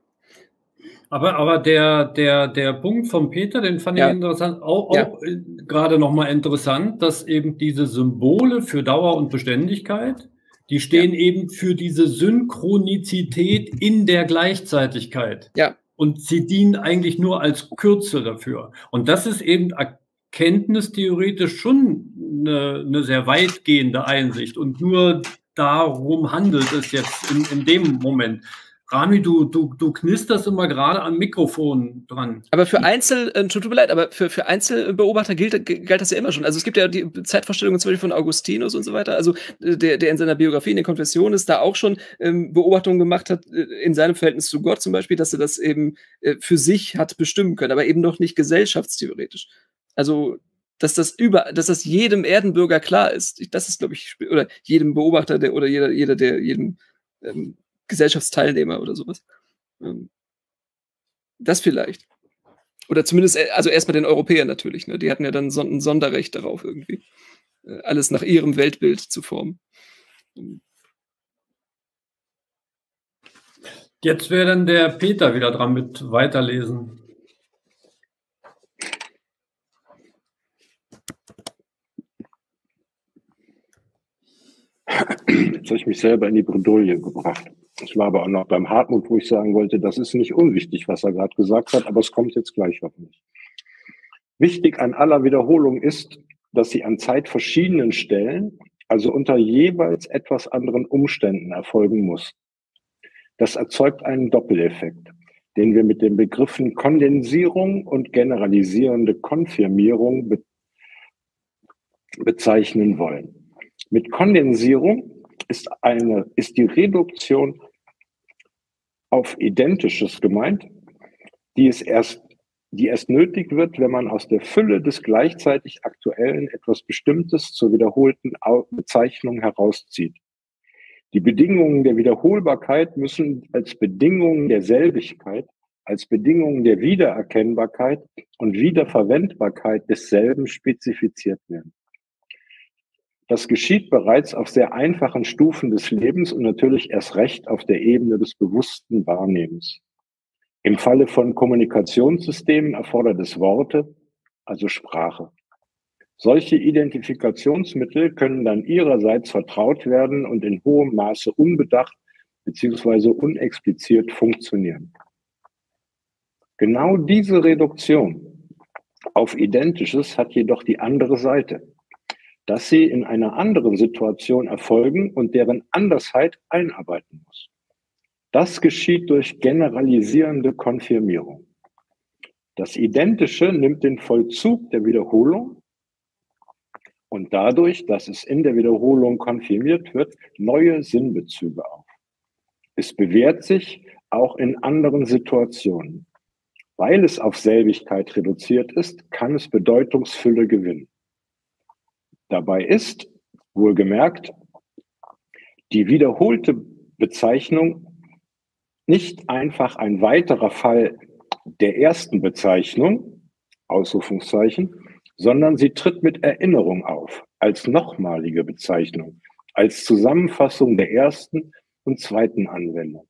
Aber, aber der, der, der Punkt von Peter, den fand ja. ich interessant, auch, ja. auch äh, gerade nochmal interessant, dass eben diese Symbole für Dauer und Beständigkeit, die stehen ja. eben für diese Synchronizität in der Gleichzeitigkeit. Ja. Und sie dienen eigentlich nur als Kürzel dafür. Und das ist eben kenntnistheoretisch schon eine, eine sehr weitgehende Einsicht und nur darum handelt es jetzt in, in dem Moment. Rami, du, du, du knisterst immer gerade am Mikrofon dran. Aber für Einzel, äh, tut mir leid, aber für, für Einzelbeobachter gilt, gilt das ja immer schon. Also es gibt ja die Zeitvorstellungen zum Beispiel von Augustinus und so weiter, also äh, der, der in seiner Biografie in den Konfessionen da auch schon ähm, Beobachtungen gemacht hat, äh, in seinem Verhältnis zu Gott zum Beispiel, dass er das eben äh, für sich hat bestimmen können, aber eben noch nicht gesellschaftstheoretisch. Also, dass das über, dass das jedem Erdenbürger klar ist. Das ist, glaube ich, oder jedem Beobachter der, oder jeder, jeder der, jedem ähm, Gesellschaftsteilnehmer oder sowas. Ähm, das vielleicht. Oder zumindest, äh, also erstmal den Europäern natürlich, ne? Die hatten ja dann so ein Sonderrecht darauf, irgendwie. Äh, alles nach ihrem Weltbild zu formen. Jetzt wäre dann der Peter wieder dran mit weiterlesen. Jetzt habe ich mich selber in die Bredouille gebracht. Ich war aber auch noch beim Hartmut, wo ich sagen wollte, das ist nicht unwichtig, was er gerade gesagt hat, aber es kommt jetzt gleich hoffentlich. Wichtig an aller Wiederholung ist, dass sie an Zeit verschiedenen Stellen, also unter jeweils etwas anderen Umständen erfolgen muss. Das erzeugt einen Doppeleffekt, den wir mit den Begriffen Kondensierung und generalisierende Konfirmierung be bezeichnen wollen. Mit Kondensierung ist eine, ist die Reduktion auf Identisches gemeint, die es erst, die erst nötig wird, wenn man aus der Fülle des gleichzeitig Aktuellen etwas Bestimmtes zur wiederholten Bezeichnung herauszieht. Die Bedingungen der Wiederholbarkeit müssen als Bedingungen der Selbigkeit, als Bedingungen der Wiedererkennbarkeit und Wiederverwendbarkeit desselben spezifiziert werden. Das geschieht bereits auf sehr einfachen Stufen des Lebens und natürlich erst recht auf der Ebene des bewussten Wahrnehmens. Im Falle von Kommunikationssystemen erfordert es Worte, also Sprache. Solche Identifikationsmittel können dann ihrerseits vertraut werden und in hohem Maße unbedacht beziehungsweise unexpliziert funktionieren. Genau diese Reduktion auf Identisches hat jedoch die andere Seite, dass sie in einer anderen Situation erfolgen und deren Andersheit einarbeiten muss. Das geschieht durch generalisierende Konfirmierung. Das Identische nimmt den Vollzug der Wiederholung und dadurch, dass es in der Wiederholung konfirmiert wird, neue Sinnbezüge auf. Es bewährt sich auch in anderen Situationen. Weil es auf Selbigkeit reduziert ist, kann es Bedeutungsfülle gewinnen. Dabei ist, wohlgemerkt, die wiederholte Bezeichnung nicht einfach ein weiterer Fall der ersten Bezeichnung, Ausrufungszeichen, sondern sie tritt mit Erinnerung auf, als nochmalige Bezeichnung, als Zusammenfassung der ersten und zweiten Anwendung.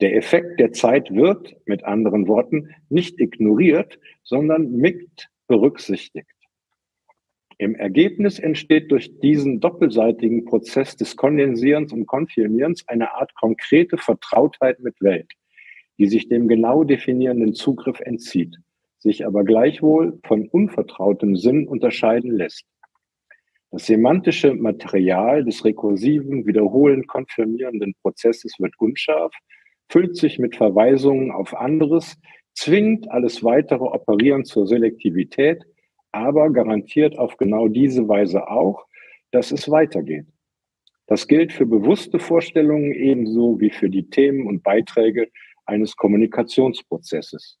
Der Effekt der Zeit wird, mit anderen Worten, nicht ignoriert, sondern mit berücksichtigt. Im Ergebnis entsteht durch diesen doppelseitigen Prozess des Kondensierens und Konfirmierens eine Art konkrete Vertrautheit mit Welt, die sich dem genau definierenden Zugriff entzieht, sich aber gleichwohl von unvertrautem Sinn unterscheiden lässt. Das semantische Material des rekursiven, wiederholend konfirmierenden Prozesses wird unscharf, füllt sich mit Verweisungen auf anderes, zwingt alles weitere Operieren zur Selektivität, aber garantiert auf genau diese Weise auch, dass es weitergeht. Das gilt für bewusste Vorstellungen ebenso wie für die Themen und Beiträge eines Kommunikationsprozesses.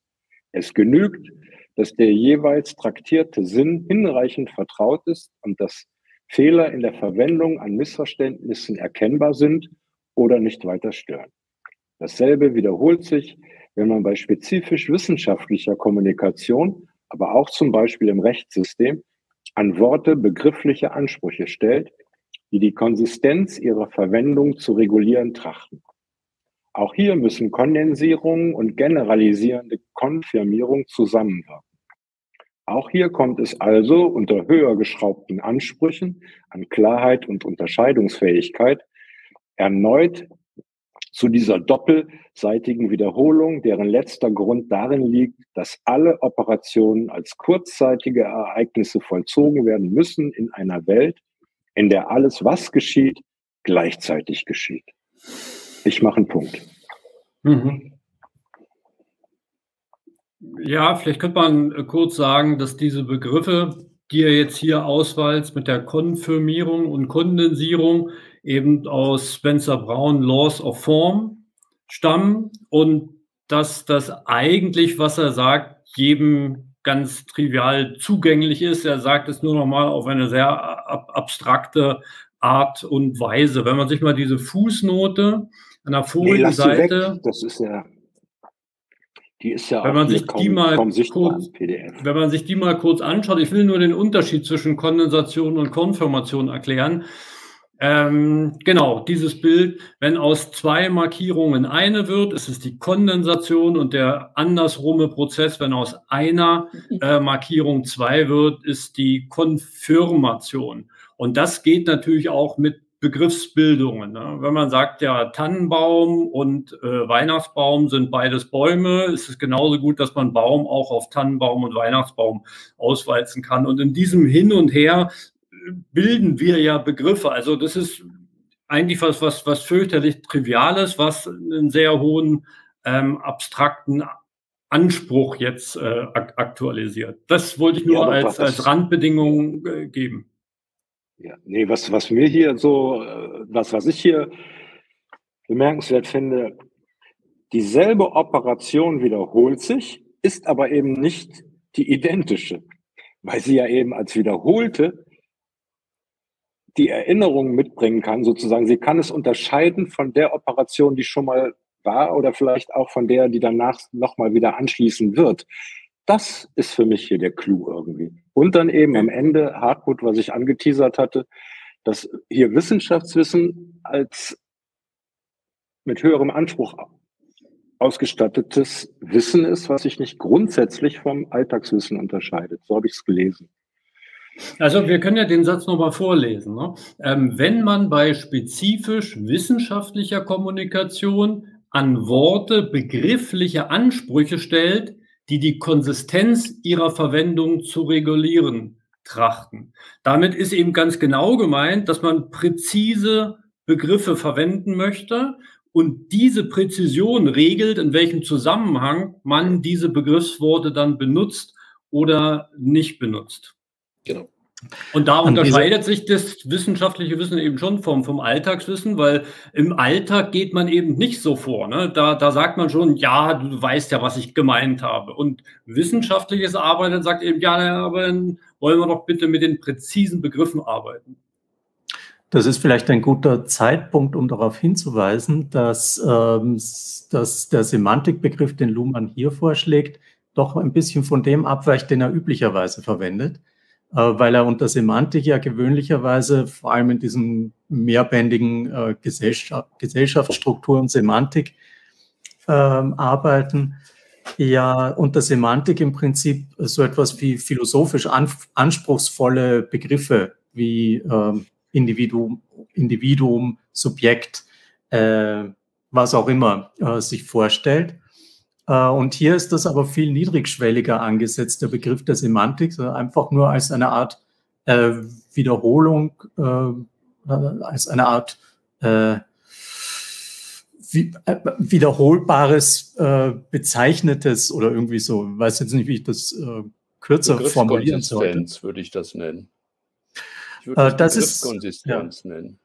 Es genügt, dass der jeweils traktierte Sinn hinreichend vertraut ist und dass Fehler in der Verwendung an Missverständnissen erkennbar sind oder nicht weiter stören. Dasselbe wiederholt sich, wenn man bei spezifisch wissenschaftlicher Kommunikation, aber auch zum Beispiel im Rechtssystem, an Worte begriffliche Ansprüche stellt, die die Konsistenz ihrer Verwendung zu regulieren trachten. Auch hier müssen Kondensierung und generalisierende Konfirmierung zusammenwirken. Auch hier kommt es also unter höher geschraubten Ansprüchen an Klarheit und Unterscheidungsfähigkeit erneut zu dieser doppelseitigen Wiederholung, deren letzter Grund darin liegt, dass alle Operationen als kurzzeitige Ereignisse vollzogen werden müssen in einer Welt, in der alles, was geschieht, gleichzeitig geschieht. Ich mache einen Punkt. Mhm. Ja, vielleicht könnte man äh, kurz sagen, dass diese Begriffe, die er jetzt hier auswählt mit der Konfirmierung und Kondensierung, eben aus Spencer Brown Laws of Form stammen und dass das eigentlich, was er sagt, jedem ganz trivial zugänglich ist. Er sagt es nur noch mal auf eine sehr abstrakte Art und Weise. Wenn man sich mal diese Fußnote an der vorigen nee, das ist ja die ist ja wenn man sich kaum, die mal kurz, Wenn man sich die mal kurz anschaut, ich will nur den Unterschied zwischen Kondensation und Konfirmation erklären. Ähm, genau, dieses Bild, wenn aus zwei Markierungen eine wird, ist es die Kondensation und der andersrumme Prozess, wenn aus einer äh, Markierung zwei wird, ist die Konfirmation. Und das geht natürlich auch mit Begriffsbildungen. Ne? Wenn man sagt, ja, Tannenbaum und äh, Weihnachtsbaum sind beides Bäume, ist es genauso gut, dass man Baum auch auf Tannenbaum und Weihnachtsbaum auswalzen kann. Und in diesem Hin und Her bilden wir ja Begriffe. Also das ist eigentlich was, was, was fürchterlich Triviales, was einen sehr hohen ähm, abstrakten Anspruch jetzt äh, aktualisiert. Das wollte ich nur ja, als, als Randbedingung äh, geben. Ja, nee, was, was mir hier so, äh, was, was ich hier bemerkenswert finde, dieselbe Operation wiederholt sich, ist aber eben nicht die identische, weil sie ja eben als wiederholte die Erinnerung mitbringen kann, sozusagen. Sie kann es unterscheiden von der Operation, die schon mal war oder vielleicht auch von der, die danach nochmal wieder anschließen wird. Das ist für mich hier der Clou irgendwie. Und dann eben am Ende Hartmut, was ich angeteasert hatte, dass hier Wissenschaftswissen als mit höherem Anspruch ausgestattetes Wissen ist, was sich nicht grundsätzlich vom Alltagswissen unterscheidet. So habe ich es gelesen. Also wir können ja den Satz nochmal vorlesen. Ne? Ähm, wenn man bei spezifisch wissenschaftlicher Kommunikation an Worte begriffliche Ansprüche stellt, die die Konsistenz ihrer Verwendung zu regulieren trachten. Damit ist eben ganz genau gemeint, dass man präzise Begriffe verwenden möchte und diese Präzision regelt, in welchem Zusammenhang man diese Begriffsworte dann benutzt oder nicht benutzt. Genau. Und da unterscheidet sich das wissenschaftliche Wissen eben schon vom, vom Alltagswissen, weil im Alltag geht man eben nicht so vor. Ne? Da, da sagt man schon, ja, du weißt ja, was ich gemeint habe. Und wissenschaftliches Arbeiten sagt eben, ja, aber dann wollen wir doch bitte mit den präzisen Begriffen arbeiten. Das ist vielleicht ein guter Zeitpunkt, um darauf hinzuweisen, dass, ähm, dass der Semantikbegriff, den Luhmann hier vorschlägt, doch ein bisschen von dem abweicht, den er üblicherweise verwendet. Äh, weil er unter Semantik ja gewöhnlicherweise vor allem in diesen mehrbändigen äh, Gesellschaft, Gesellschaftsstrukturen Semantik ähm, arbeiten, ja unter Semantik im Prinzip so etwas wie philosophisch an, anspruchsvolle Begriffe wie ähm, Individuum, Individuum, Subjekt, äh, was auch immer äh, sich vorstellt. Äh, und hier ist das aber viel niedrigschwelliger angesetzt, der Begriff der Semantik, einfach nur als eine Art äh, Wiederholung, äh, als eine Art äh, wie, äh, wiederholbares, äh, bezeichnetes oder irgendwie so. Ich weiß jetzt nicht, wie ich das kürzer formulieren sollte. würde ich das nennen. Ich würde das, das ist Konsistenz ja. nennen.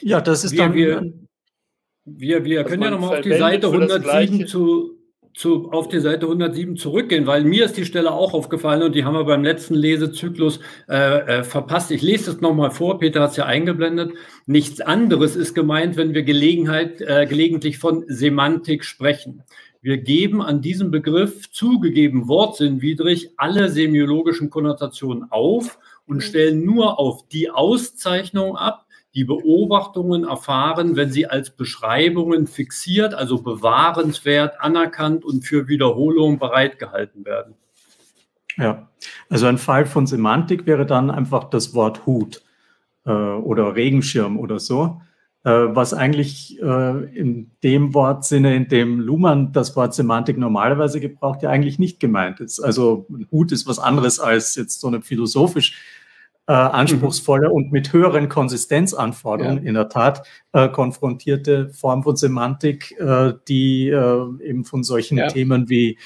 Ja, das ist wir, dann. Wir, wir, wir können ja nochmal auf die Seite 107 zu, zu, auf die Seite 107 zurückgehen, weil mir ist die Stelle auch aufgefallen und die haben wir beim letzten Lesezyklus äh, äh, verpasst. Ich lese es nochmal vor, Peter hat es ja eingeblendet. Nichts anderes ist gemeint, wenn wir Gelegenheit, äh, gelegentlich von Semantik sprechen. Wir geben an diesem Begriff zugegeben wortsinnwidrig alle semiologischen Konnotationen auf und mhm. stellen nur auf die Auszeichnung ab, die Beobachtungen erfahren, wenn sie als Beschreibungen fixiert, also bewahrenswert, anerkannt und für Wiederholung bereitgehalten werden. Ja, also ein Fall von Semantik wäre dann einfach das Wort Hut äh, oder Regenschirm oder so, äh, was eigentlich äh, in dem Wortsinne, in dem Luhmann das Wort Semantik normalerweise gebraucht, ja eigentlich nicht gemeint ist. Also ein Hut ist was anderes als jetzt so eine philosophisch äh, anspruchsvolle mhm. und mit höheren Konsistenzanforderungen ja. in der Tat äh, konfrontierte Form von Semantik, äh, die äh, eben von solchen ja. Themen wie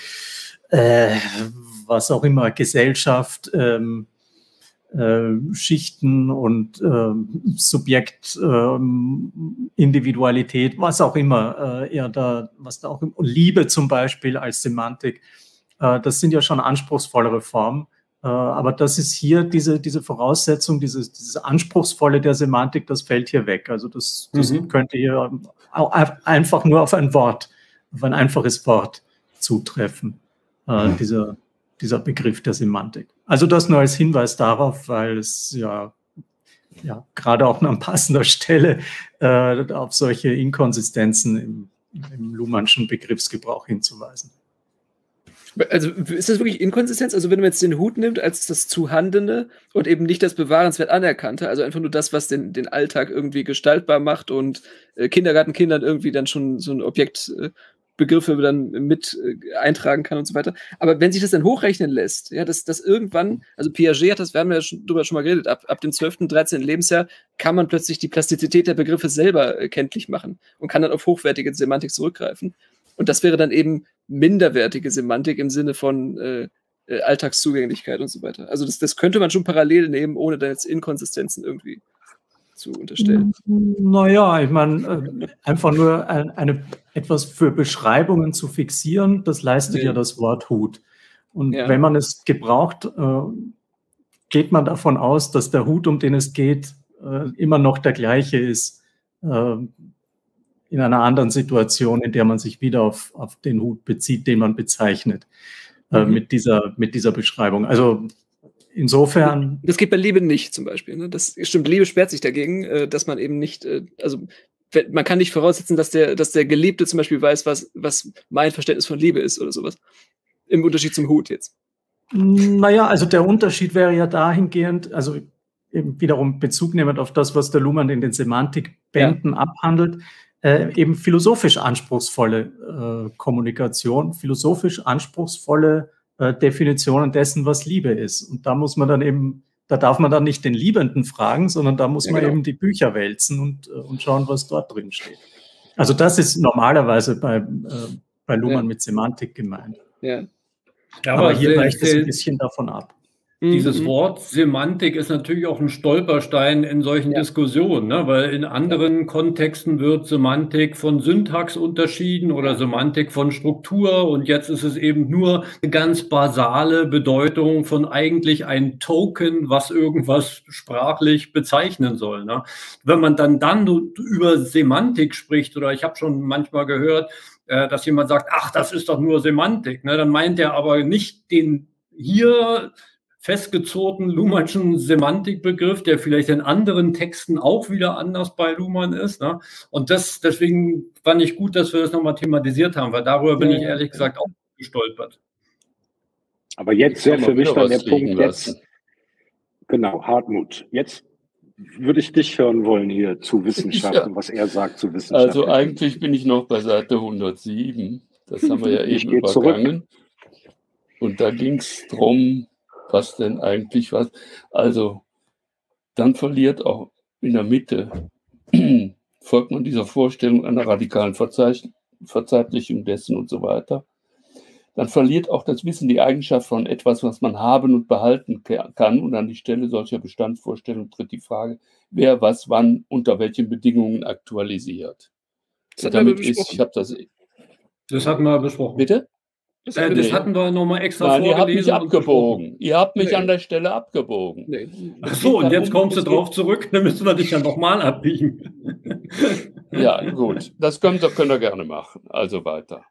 äh, was auch immer, Gesellschaft, ähm, äh, Schichten und ähm, Subjekt, ähm, Individualität, was auch immer, eher da, was da auch, Liebe zum Beispiel als Semantik, das sind ja schon anspruchsvollere Formen aber das ist hier diese, diese Voraussetzung, dieses, dieses Anspruchsvolle der Semantik, das fällt hier weg. Also das, das mhm. könnte hier einfach nur auf ein Wort, auf ein einfaches Wort zutreffen, äh, mhm. dieser, dieser Begriff der Semantik. Also das nur als Hinweis darauf, weil es ja, ja gerade auch an passender Stelle äh, auf solche Inkonsistenzen im, im Luhmannschen Begriffsgebrauch hinzuweisen. Also ist das wirklich Inkonsistenz? Also wenn man jetzt den Hut nimmt als das Zuhandene und eben nicht das Bewahrenswert Anerkannte, also einfach nur das, was den, den Alltag irgendwie gestaltbar macht und äh, Kindergartenkindern irgendwie dann schon so ein Objekt äh, dann mit äh, eintragen kann und so weiter. Aber wenn sich das dann hochrechnen lässt, ja, dass, dass irgendwann, also Piaget hat das, wir haben ja schon, drüber schon mal geredet, ab, ab dem 12., 13. Lebensjahr kann man plötzlich die Plastizität der Begriffe selber äh, kenntlich machen und kann dann auf hochwertige Semantik zurückgreifen. Und das wäre dann eben minderwertige Semantik im Sinne von äh, äh, Alltagszugänglichkeit und so weiter. Also das, das könnte man schon parallel nehmen, ohne da jetzt Inkonsistenzen irgendwie zu unterstellen. Naja, ich meine, äh, einfach nur ein, eine, etwas für Beschreibungen zu fixieren, das leistet ja, ja das Wort Hut. Und ja. wenn man es gebraucht, äh, geht man davon aus, dass der Hut, um den es geht, äh, immer noch der gleiche ist. In einer anderen Situation, in der man sich wieder auf, auf den Hut bezieht, den man bezeichnet, äh, mhm. mit, dieser, mit dieser Beschreibung. Also insofern. Das geht bei Liebe nicht zum Beispiel. Ne? Das stimmt, Liebe sperrt sich dagegen, äh, dass man eben nicht, äh, also man kann nicht voraussetzen, dass der, dass der Geliebte zum Beispiel weiß, was, was mein Verständnis von Liebe ist oder sowas. Im Unterschied zum Hut jetzt. Naja, also der Unterschied wäre ja dahingehend, also eben wiederum Bezug nehmend auf das, was der Luhmann in den Semantikbänden ja. abhandelt, äh, eben philosophisch anspruchsvolle äh, Kommunikation, philosophisch anspruchsvolle äh, Definitionen dessen, was Liebe ist. Und da muss man dann eben, da darf man dann nicht den Liebenden fragen, sondern da muss ja, man genau. eben die Bücher wälzen und, äh, und schauen, was dort drin steht. Also das ist normalerweise bei, äh, bei Luhmann ja. mit Semantik gemeint. Ja. Ja, aber, aber hier weicht es ein bisschen davon ab. Dieses mhm. Wort Semantik ist natürlich auch ein Stolperstein in solchen ja. Diskussionen, ne? weil in anderen Kontexten wird Semantik von Syntax unterschieden oder Semantik von Struktur und jetzt ist es eben nur eine ganz basale Bedeutung von eigentlich ein Token, was irgendwas sprachlich bezeichnen soll. Ne? Wenn man dann dann über Semantik spricht oder ich habe schon manchmal gehört, äh, dass jemand sagt, ach, das ist doch nur Semantik, ne? dann meint er aber nicht den hier festgezurrten Luhmannschen Semantikbegriff, der vielleicht in anderen Texten auch wieder anders bei Luhmann ist. Ne? Und das, deswegen fand ich gut, dass wir das nochmal thematisiert haben, weil darüber bin ich ehrlich gesagt auch gestolpert. Aber jetzt wäre für mich dann der Punkt jetzt, genau, Hartmut, jetzt würde ich dich hören wollen hier zu Wissenschaften, ja. was er sagt zu Wissenschaften. Also eigentlich bin ich noch bei Seite 107. Das haben wir ja eben übergangen. Zurück. Und da ging es darum, was denn eigentlich was. Also dann verliert auch in der Mitte, folgt man dieser Vorstellung einer radikalen Verzeitlichung dessen und so weiter, dann verliert auch das Wissen die Eigenschaft von etwas, was man haben und behalten kann. Und an die Stelle solcher Bestandsvorstellungen tritt die Frage, wer was wann unter welchen Bedingungen aktualisiert. Das, damit ist, ich habe das. Das hatten wir besprochen. Bitte? Das, äh, das hatten wir nochmal extra Nein, ihr habt mich abgebogen. Ihr habt mich nee. an der Stelle abgebogen. Nee. Ach so, und jetzt kommst du drauf zurück, dann müssen wir dich ja nochmal abbiegen. ja, gut. Das könnt ihr, könnt ihr gerne machen. Also weiter.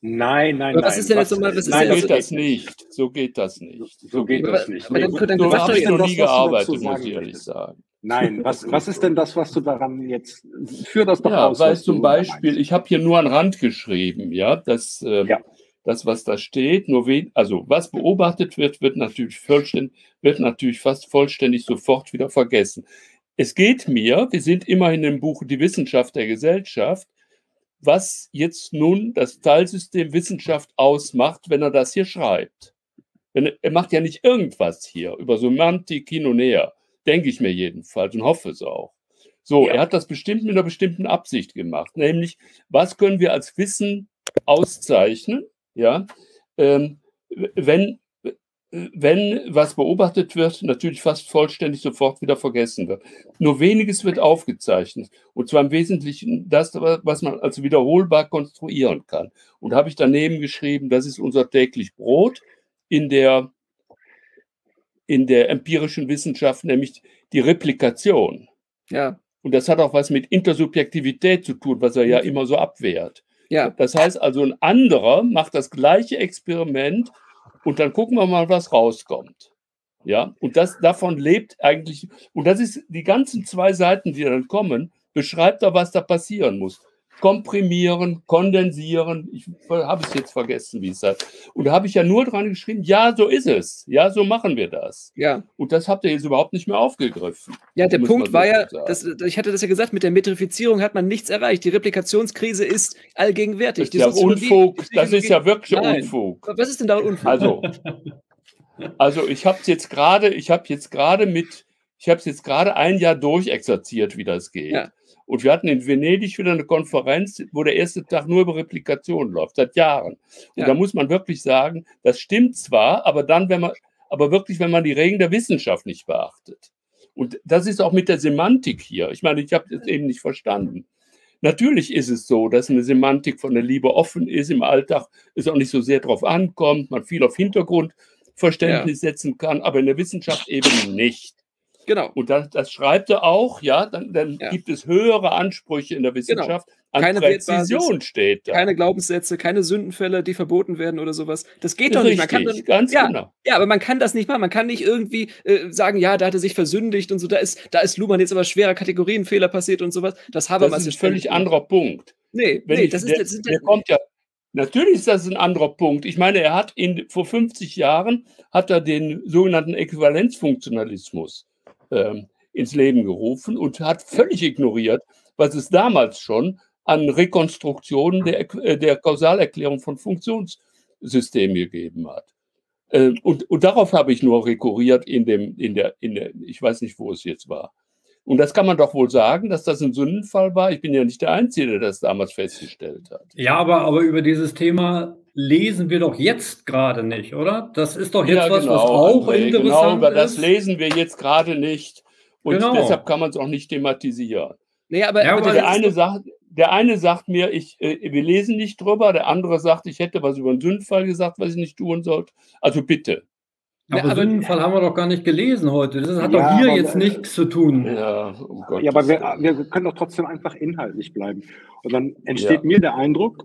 Nein, nein, was nein. Ist denn jetzt nochmal, was nein, so geht das nicht. So geht das nicht. So geht das nicht. Aber, aber dann, so habe ich noch nie gearbeitet, muss ich ehrlich sagen. Nein, was, was ist denn das, was du daran jetzt für das doch ja, aus? Weil zum Beispiel, ich habe hier nur an Rand geschrieben, ja, dass äh, ja das, was da steht, nur wen, also was beobachtet wird, wird natürlich vollständig, wird natürlich fast vollständig sofort wieder vergessen. Es geht mir, wir sind immerhin im Buch Die Wissenschaft der Gesellschaft, was jetzt nun das Teilsystem Wissenschaft ausmacht, wenn er das hier schreibt. Wenn, er macht ja nicht irgendwas hier über Semantik hin und her, denke ich mir jedenfalls und hoffe es auch. So, ja. er hat das bestimmt mit einer bestimmten Absicht gemacht, nämlich, was können wir als Wissen auszeichnen ja, ähm, wenn, wenn was beobachtet wird, natürlich fast vollständig sofort wieder vergessen wird. Nur weniges wird aufgezeichnet. Und zwar im Wesentlichen das, was man als wiederholbar konstruieren kann. Und habe ich daneben geschrieben, das ist unser täglich Brot in der, in der empirischen Wissenschaft, nämlich die Replikation. Ja. Und das hat auch was mit Intersubjektivität zu tun, was er ja mhm. immer so abwehrt. Ja. Das heißt also, ein anderer macht das gleiche Experiment und dann gucken wir mal, was rauskommt. Ja, und das davon lebt eigentlich, und das ist die ganzen zwei Seiten, die dann kommen, beschreibt er, was da passieren muss komprimieren, kondensieren. Ich habe es jetzt vergessen, wie es heißt. Und da habe ich ja nur dran geschrieben, ja, so ist es. Ja, so machen wir das. Ja. Und das habt ihr jetzt überhaupt nicht mehr aufgegriffen. Ja, der Punkt war ja, das, ich hatte das ja gesagt, mit der Metrifizierung hat man nichts erreicht. Die Replikationskrise ist allgegenwärtig. Das ist ja Unfug. Das ist ja wirklich Nein. Unfug. Was ist denn da Unfug? Also, also ich habe jetzt gerade, ich habe jetzt gerade mit, ich habe es jetzt gerade ein Jahr durchexerziert, wie das geht. Ja. Und wir hatten in Venedig wieder eine Konferenz, wo der erste Tag nur über Replikation läuft, seit Jahren. Und ja. da muss man wirklich sagen, das stimmt zwar, aber dann, wenn man, aber wirklich, wenn man die Regeln der Wissenschaft nicht beachtet. Und das ist auch mit der Semantik hier. Ich meine, ich habe das eben nicht verstanden. Natürlich ist es so, dass eine Semantik von der Liebe offen ist, im Alltag es auch nicht so sehr darauf ankommt, man viel auf Hintergrundverständnis ja. setzen kann, aber in der Wissenschaft eben nicht. Genau. Und das, das schreibt er auch, ja, dann, dann ja. gibt es höhere Ansprüche in der genau. Wissenschaft. Genau. An keine Präzision steht da. Keine Glaubenssätze, keine Sündenfälle, die verboten werden oder sowas. Das geht doch nicht. Man kann dann, ganz ja, genau. Ja, aber man kann das nicht machen. Man kann nicht irgendwie äh, sagen, ja, da hat er sich versündigt und so. Da ist, da ist Luhmann jetzt aber schwerer Kategorienfehler passiert und sowas. Das Habermas ist ein völlig anderer Punkt. Nee, Wenn nee, ich, das ist, der, das ist der, der kommt ja Natürlich ist das ein anderer Punkt. Ich meine, er hat in, vor 50 Jahren hat er den sogenannten Äquivalenzfunktionalismus ähm, ins Leben gerufen und hat völlig ignoriert, was es damals schon an Rekonstruktionen der, äh, der Kausalerklärung von Funktionssystemen gegeben hat. Äh, und, und darauf habe ich nur rekurriert in dem, in der, in der, ich weiß nicht, wo es jetzt war. Und das kann man doch wohl sagen, dass das ein Sündenfall war. Ich bin ja nicht der Einzige, der das damals festgestellt hat. Ja, aber, aber über dieses Thema lesen wir doch jetzt gerade nicht, oder? Das ist doch jetzt ja, was, genau, was auch André, interessant genau, über ist. das lesen wir jetzt gerade nicht. Und genau. deshalb kann man es auch nicht thematisieren. Nee, aber, ja, aber der, eine sagt, der eine sagt mir, ich, äh, wir lesen nicht drüber, der andere sagt, ich hätte was über einen Sündenfall gesagt, was ich nicht tun sollte. Also bitte. Aber, ja, aber Sündenfall haben wir doch gar nicht gelesen heute. Das hat ja, doch hier jetzt nichts zu tun. Ja, oh ja aber wir, wir, können doch trotzdem einfach inhaltlich bleiben. Und dann entsteht ja. mir der Eindruck,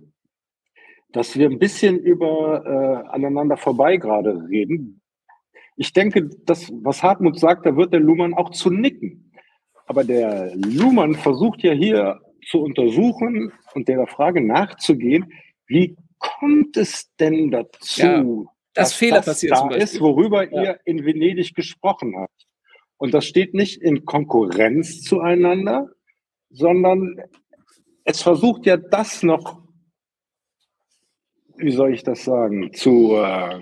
dass wir ein bisschen über äh, aneinander vorbei gerade reden. Ich denke, das, was Hartmut sagt, da wird der Luhmann auch zu nicken. Aber der Luhmann versucht ja hier zu untersuchen und der Frage nachzugehen, wie kommt es denn dazu, ja dass Fehler das passieren da ist, worüber ja. ihr in Venedig gesprochen habt. Und das steht nicht in Konkurrenz zueinander, sondern es versucht ja das noch, wie soll ich das sagen, zu äh,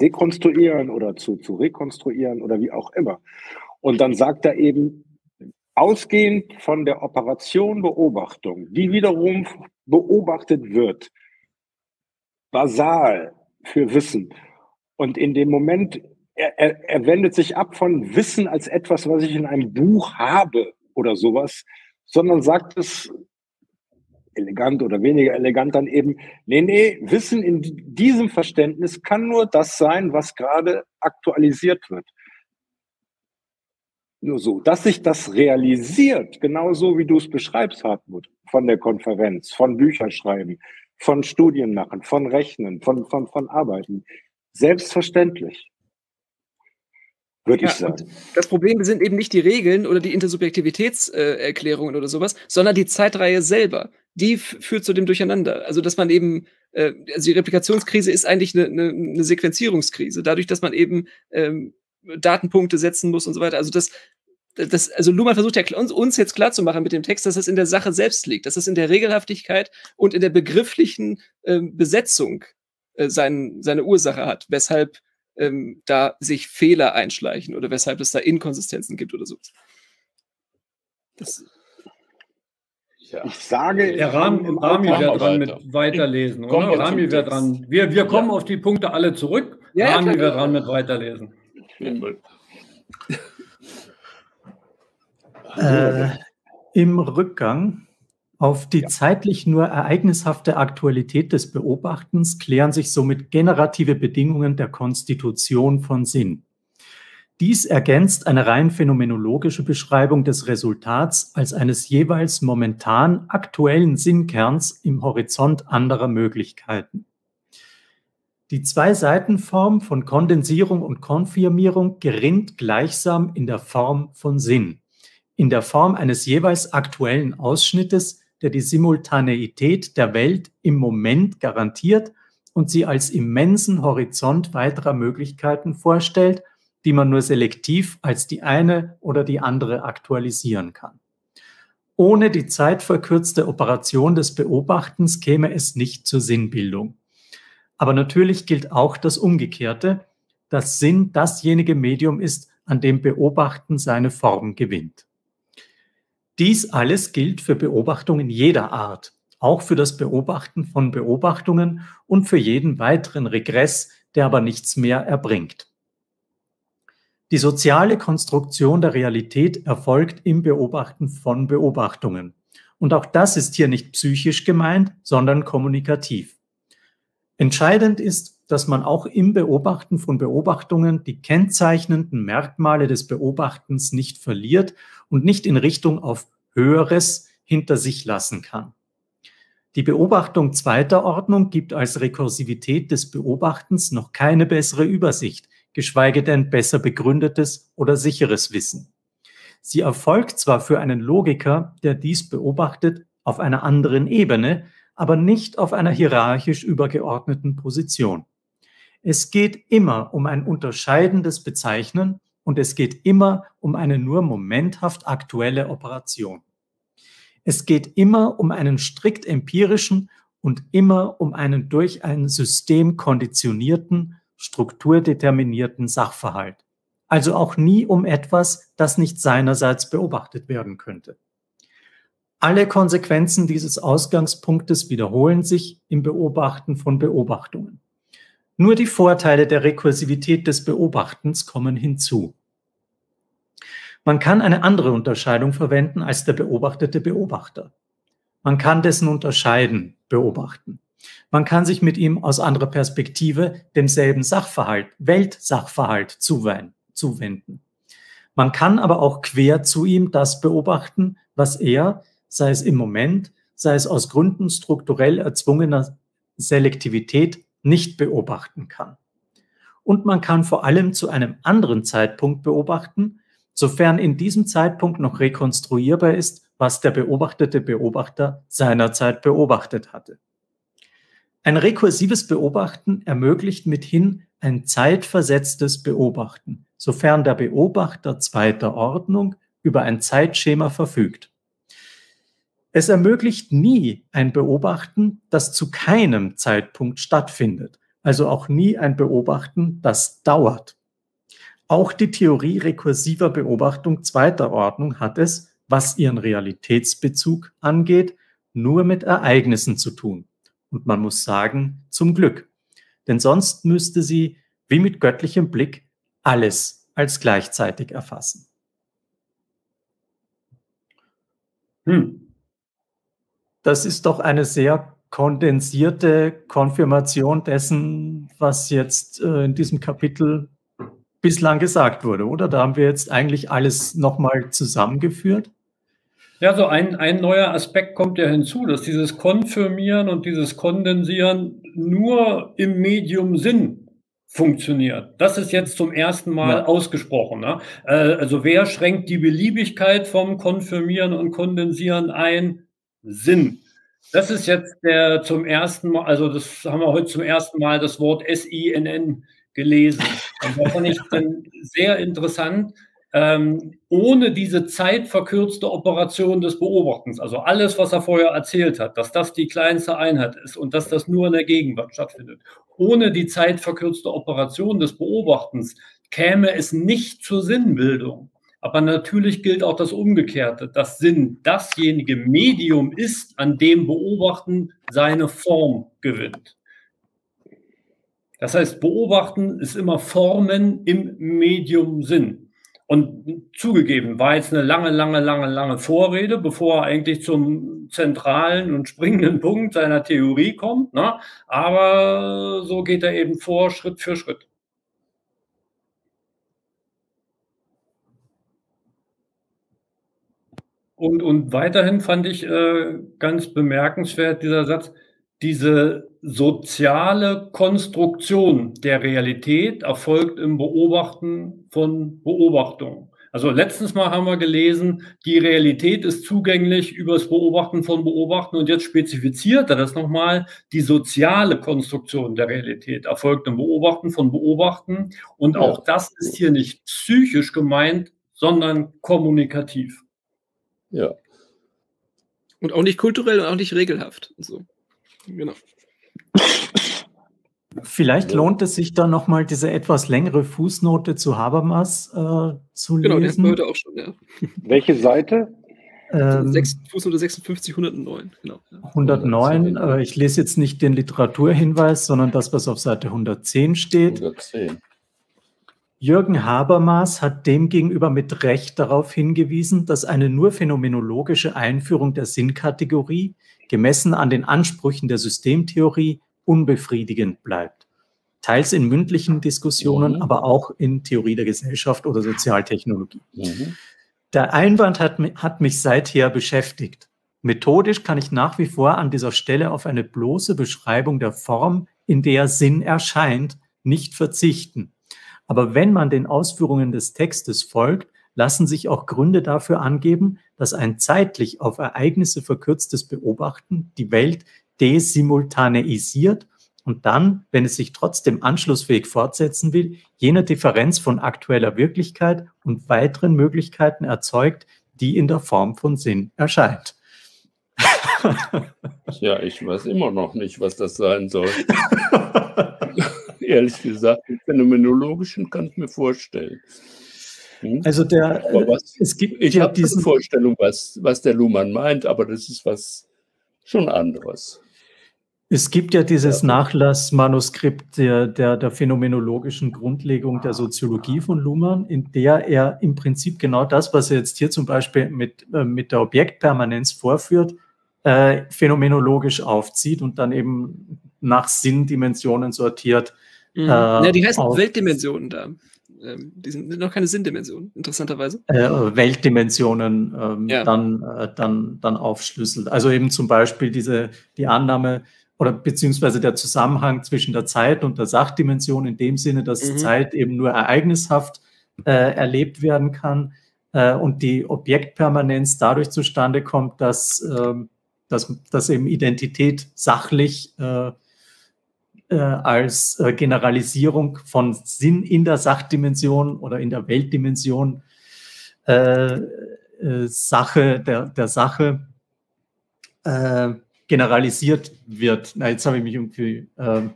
dekonstruieren oder zu, zu rekonstruieren oder wie auch immer. Und dann sagt er eben, ausgehend von der Operation Beobachtung, die wiederum beobachtet wird, basal für Wissen. Und in dem Moment, er, er, er wendet sich ab von Wissen als etwas, was ich in einem Buch habe oder sowas, sondern sagt es elegant oder weniger elegant dann eben, nee, nee, Wissen in diesem Verständnis kann nur das sein, was gerade aktualisiert wird. Nur so, dass sich das realisiert, genauso wie du es beschreibst, Hartmut, von der Konferenz, von Bücherschreiben, von Studien machen, von Rechnen, von, von, von Arbeiten. Selbstverständlich. Würde ja, ich sagen. Das Problem sind eben nicht die Regeln oder die Intersubjektivitätserklärungen äh, oder sowas, sondern die Zeitreihe selber. Die führt zu dem Durcheinander. Also, dass man eben, äh, also die Replikationskrise ist eigentlich eine, eine, eine Sequenzierungskrise, dadurch, dass man eben ähm, Datenpunkte setzen muss und so weiter. Also das, das, also Luhmann versucht ja uns, uns jetzt klarzumachen mit dem Text, dass es in der Sache selbst liegt, dass es in der Regelhaftigkeit und in der begrifflichen äh, Besetzung äh, sein, seine Ursache hat, weshalb ähm, da sich Fehler einschleichen oder weshalb es da Inkonsistenzen gibt oder so. Das, ja. Ich sage, der Rami, Rami wird dran mit weiterlesen, oder? Rami wird dran. Wir, wir kommen ja. auf die Punkte alle zurück. Ja, Rami wird dran mit weiterlesen. Äh, Im Rückgang auf die ja. zeitlich nur ereignishafte Aktualität des Beobachtens klären sich somit generative Bedingungen der Konstitution von Sinn. Dies ergänzt eine rein phänomenologische Beschreibung des Resultats als eines jeweils momentan aktuellen Sinnkerns im Horizont anderer Möglichkeiten. Die Zwei-Seiten-Form von Kondensierung und Konfirmierung gerinnt gleichsam in der Form von Sinn, in der Form eines jeweils aktuellen Ausschnittes der die Simultaneität der Welt im Moment garantiert und sie als immensen Horizont weiterer Möglichkeiten vorstellt, die man nur selektiv als die eine oder die andere aktualisieren kann. Ohne die zeitverkürzte Operation des Beobachtens käme es nicht zur Sinnbildung. Aber natürlich gilt auch das Umgekehrte, dass Sinn dasjenige Medium ist, an dem Beobachten seine Form gewinnt. Dies alles gilt für Beobachtungen jeder Art, auch für das Beobachten von Beobachtungen und für jeden weiteren Regress, der aber nichts mehr erbringt. Die soziale Konstruktion der Realität erfolgt im Beobachten von Beobachtungen. Und auch das ist hier nicht psychisch gemeint, sondern kommunikativ. Entscheidend ist, dass man auch im Beobachten von Beobachtungen die kennzeichnenden Merkmale des Beobachtens nicht verliert und nicht in Richtung auf Höheres hinter sich lassen kann. Die Beobachtung zweiter Ordnung gibt als Rekursivität des Beobachtens noch keine bessere Übersicht, geschweige denn besser begründetes oder sicheres Wissen. Sie erfolgt zwar für einen Logiker, der dies beobachtet, auf einer anderen Ebene, aber nicht auf einer hierarchisch übergeordneten Position. Es geht immer um ein unterscheidendes Bezeichnen und es geht immer um eine nur momenthaft aktuelle Operation. Es geht immer um einen strikt empirischen und immer um einen durch ein System konditionierten, strukturdeterminierten Sachverhalt. Also auch nie um etwas, das nicht seinerseits beobachtet werden könnte. Alle Konsequenzen dieses Ausgangspunktes wiederholen sich im Beobachten von Beobachtungen. Nur die Vorteile der Rekursivität des Beobachtens kommen hinzu. Man kann eine andere Unterscheidung verwenden als der beobachtete Beobachter. Man kann dessen Unterscheiden beobachten. Man kann sich mit ihm aus anderer Perspektive demselben Sachverhalt, Weltsachverhalt zuwenden. Man kann aber auch quer zu ihm das beobachten, was er, sei es im Moment, sei es aus Gründen strukturell erzwungener Selektivität, nicht beobachten kann. Und man kann vor allem zu einem anderen Zeitpunkt beobachten, sofern in diesem Zeitpunkt noch rekonstruierbar ist, was der beobachtete Beobachter seinerzeit beobachtet hatte. Ein rekursives Beobachten ermöglicht mithin ein zeitversetztes Beobachten, sofern der Beobachter zweiter Ordnung über ein Zeitschema verfügt. Es ermöglicht nie ein Beobachten, das zu keinem Zeitpunkt stattfindet, also auch nie ein Beobachten, das dauert. Auch die Theorie rekursiver Beobachtung zweiter Ordnung hat es, was ihren Realitätsbezug angeht, nur mit Ereignissen zu tun. Und man muss sagen, zum Glück. Denn sonst müsste sie, wie mit göttlichem Blick, alles als gleichzeitig erfassen. Hm. Das ist doch eine sehr kondensierte Konfirmation dessen, was jetzt äh, in diesem Kapitel bislang gesagt wurde, oder? Da haben wir jetzt eigentlich alles nochmal zusammengeführt. Ja, so ein, ein neuer Aspekt kommt ja hinzu, dass dieses Konfirmieren und dieses Kondensieren nur im Medium Sinn funktioniert. Das ist jetzt zum ersten Mal ja. ausgesprochen. Ne? Äh, also wer schränkt die Beliebigkeit vom Konfirmieren und Kondensieren ein? Sinn. Das ist jetzt der zum ersten Mal, also das haben wir heute zum ersten Mal das Wort S-I-N-N gelesen. Und das fand ich dann sehr interessant. Ähm, ohne diese zeitverkürzte Operation des Beobachtens, also alles, was er vorher erzählt hat, dass das die kleinste Einheit ist und dass das nur in der Gegenwart stattfindet, ohne die zeitverkürzte Operation des Beobachtens käme es nicht zur Sinnbildung. Aber natürlich gilt auch das Umgekehrte, dass Sinn dasjenige Medium ist, an dem Beobachten seine Form gewinnt. Das heißt, beobachten ist immer Formen im Medium Sinn. Und zugegeben, war jetzt eine lange, lange, lange, lange Vorrede, bevor er eigentlich zum zentralen und springenden Punkt seiner Theorie kommt. Ne? Aber so geht er eben vor, Schritt für Schritt. Und, und weiterhin fand ich äh, ganz bemerkenswert dieser Satz, diese soziale Konstruktion der Realität erfolgt im Beobachten von Beobachtungen. Also letztens mal haben wir gelesen, die Realität ist zugänglich übers Beobachten von Beobachten und jetzt spezifiziert er das nochmal, die soziale Konstruktion der Realität erfolgt im Beobachten von Beobachten und auch das ist hier nicht psychisch gemeint, sondern kommunikativ. Ja. Und auch nicht kulturell und auch nicht regelhaft. So. Genau. Vielleicht ja. lohnt es sich dann nochmal diese etwas längere Fußnote zu Habermas äh, zu genau, lesen. Genau, die hatten wir heute auch schon, ja. Welche Seite? Ähm, Fußnote 56, 109. Genau, ja. 109, äh, ich lese jetzt nicht den Literaturhinweis, sondern das, was auf Seite 110 steht. 110. Jürgen Habermas hat demgegenüber mit Recht darauf hingewiesen, dass eine nur phänomenologische Einführung der Sinnkategorie gemessen an den Ansprüchen der Systemtheorie unbefriedigend bleibt. Teils in mündlichen Diskussionen, mhm. aber auch in Theorie der Gesellschaft oder Sozialtechnologie. Mhm. Der Einwand hat, hat mich seither beschäftigt. Methodisch kann ich nach wie vor an dieser Stelle auf eine bloße Beschreibung der Form, in der Sinn erscheint, nicht verzichten. Aber wenn man den Ausführungen des Textes folgt, lassen sich auch Gründe dafür angeben, dass ein zeitlich auf Ereignisse verkürztes Beobachten die Welt desimultaneisiert und dann, wenn es sich trotzdem anschlussfähig fortsetzen will, jene Differenz von aktueller Wirklichkeit und weiteren Möglichkeiten erzeugt, die in der Form von Sinn erscheint. Ja, ich weiß immer noch nicht, was das sein soll. Ehrlich gesagt, den phänomenologischen kann ich mir vorstellen. Hm? Also der, was, es gibt ich habe diese Vorstellung, was, was der Luhmann meint, aber das ist was schon anderes. Es gibt ja dieses ja. Nachlassmanuskript der, der, der, phänomenologischen Grundlegung der Soziologie von Luhmann, in der er im Prinzip genau das, was er jetzt hier zum Beispiel mit, äh, mit der Objektpermanenz vorführt, äh, phänomenologisch aufzieht und dann eben nach Sinndimensionen sortiert. Mhm. Äh, ja, die heißen auf, Weltdimensionen da. Ähm, die sind noch keine Sinndimensionen, interessanterweise. Äh, Weltdimensionen ähm, ja. dann, äh, dann, dann aufschlüsselt. Also eben zum Beispiel diese, die Annahme, oder beziehungsweise der Zusammenhang zwischen der Zeit und der Sachdimension in dem Sinne, dass mhm. Zeit eben nur ereignishaft äh, erlebt werden kann äh, und die Objektpermanenz dadurch zustande kommt, dass, äh, dass, dass eben Identität sachlich äh, äh, als äh, Generalisierung von Sinn in der Sachdimension oder in der Weltdimension Sache der, der Sache generalisiert wird. Na, jetzt habe ich mich irgendwie ähm,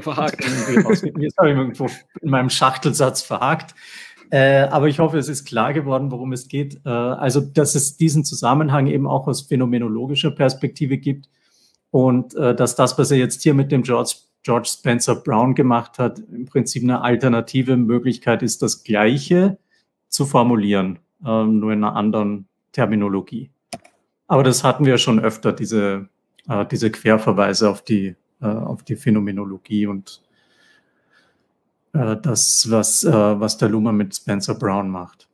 verhakt. jetzt habe ich mich irgendwo in meinem Schachtelsatz verhakt. Äh, aber ich hoffe, es ist klar geworden, worum es geht. Äh, also, dass es diesen Zusammenhang eben auch aus phänomenologischer Perspektive gibt und äh, dass das, was er jetzt hier mit dem George, George Spencer Brown gemacht hat, im Prinzip eine alternative Möglichkeit ist, das Gleiche zu formulieren, äh, nur in einer anderen Terminologie. Aber das hatten wir schon öfter, diese, äh, diese Querverweise auf die, äh, auf die Phänomenologie und äh, das, was, äh, was der Luma mit Spencer Brown macht.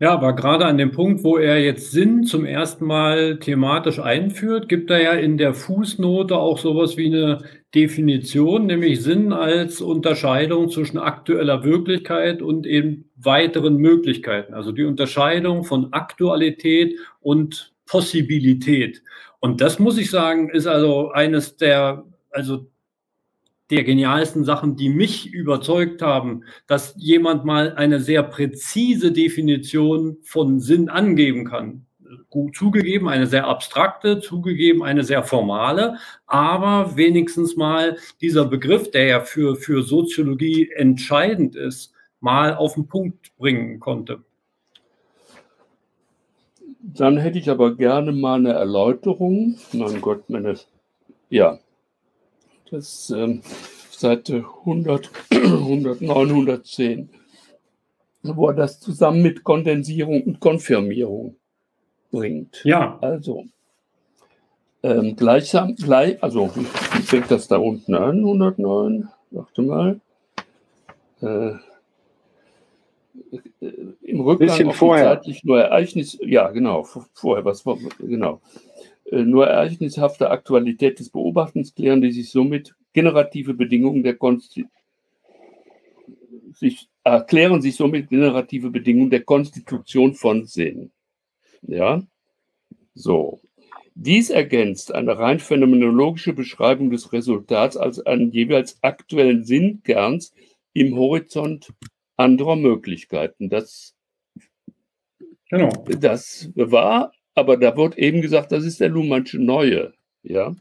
Ja, aber gerade an dem Punkt, wo er jetzt Sinn zum ersten Mal thematisch einführt, gibt er ja in der Fußnote auch sowas wie eine Definition, nämlich Sinn als Unterscheidung zwischen aktueller Wirklichkeit und eben weiteren Möglichkeiten. Also die Unterscheidung von Aktualität und Possibilität. Und das muss ich sagen, ist also eines der, also der genialsten Sachen, die mich überzeugt haben, dass jemand mal eine sehr präzise Definition von Sinn angeben kann. Zugegeben, eine sehr abstrakte, zugegeben eine sehr formale, aber wenigstens mal dieser Begriff, der ja für, für Soziologie entscheidend ist, mal auf den Punkt bringen konnte. Dann hätte ich aber gerne mal eine Erläuterung. Mein Gott, meine, ja, das ähm, Seite 100, 109, 110, wo er das zusammen mit Kondensierung und Konfirmierung bringt. Ja. Also, ähm, gleichsam, gleich, also, wie fängt das da unten an? 109, warte mal. Äh, im Rückgang Bisschen vorher. zeitlich nur Ereignis, ja, genau, vorher, was, genau. Äh, nur ereignishafte Aktualität des Beobachtens klären, die sich somit generative Bedingungen der Konsti sich, erklären sich somit generative Bedingungen der Konstitution von Sinn. Ja, so. Dies ergänzt eine rein phänomenologische Beschreibung des Resultats als einen jeweils aktuellen Sinnkerns im Horizont anderer Möglichkeiten. Das, genau. das war aber da wird eben gesagt, das ist der Luhmannsche Neue. Ja?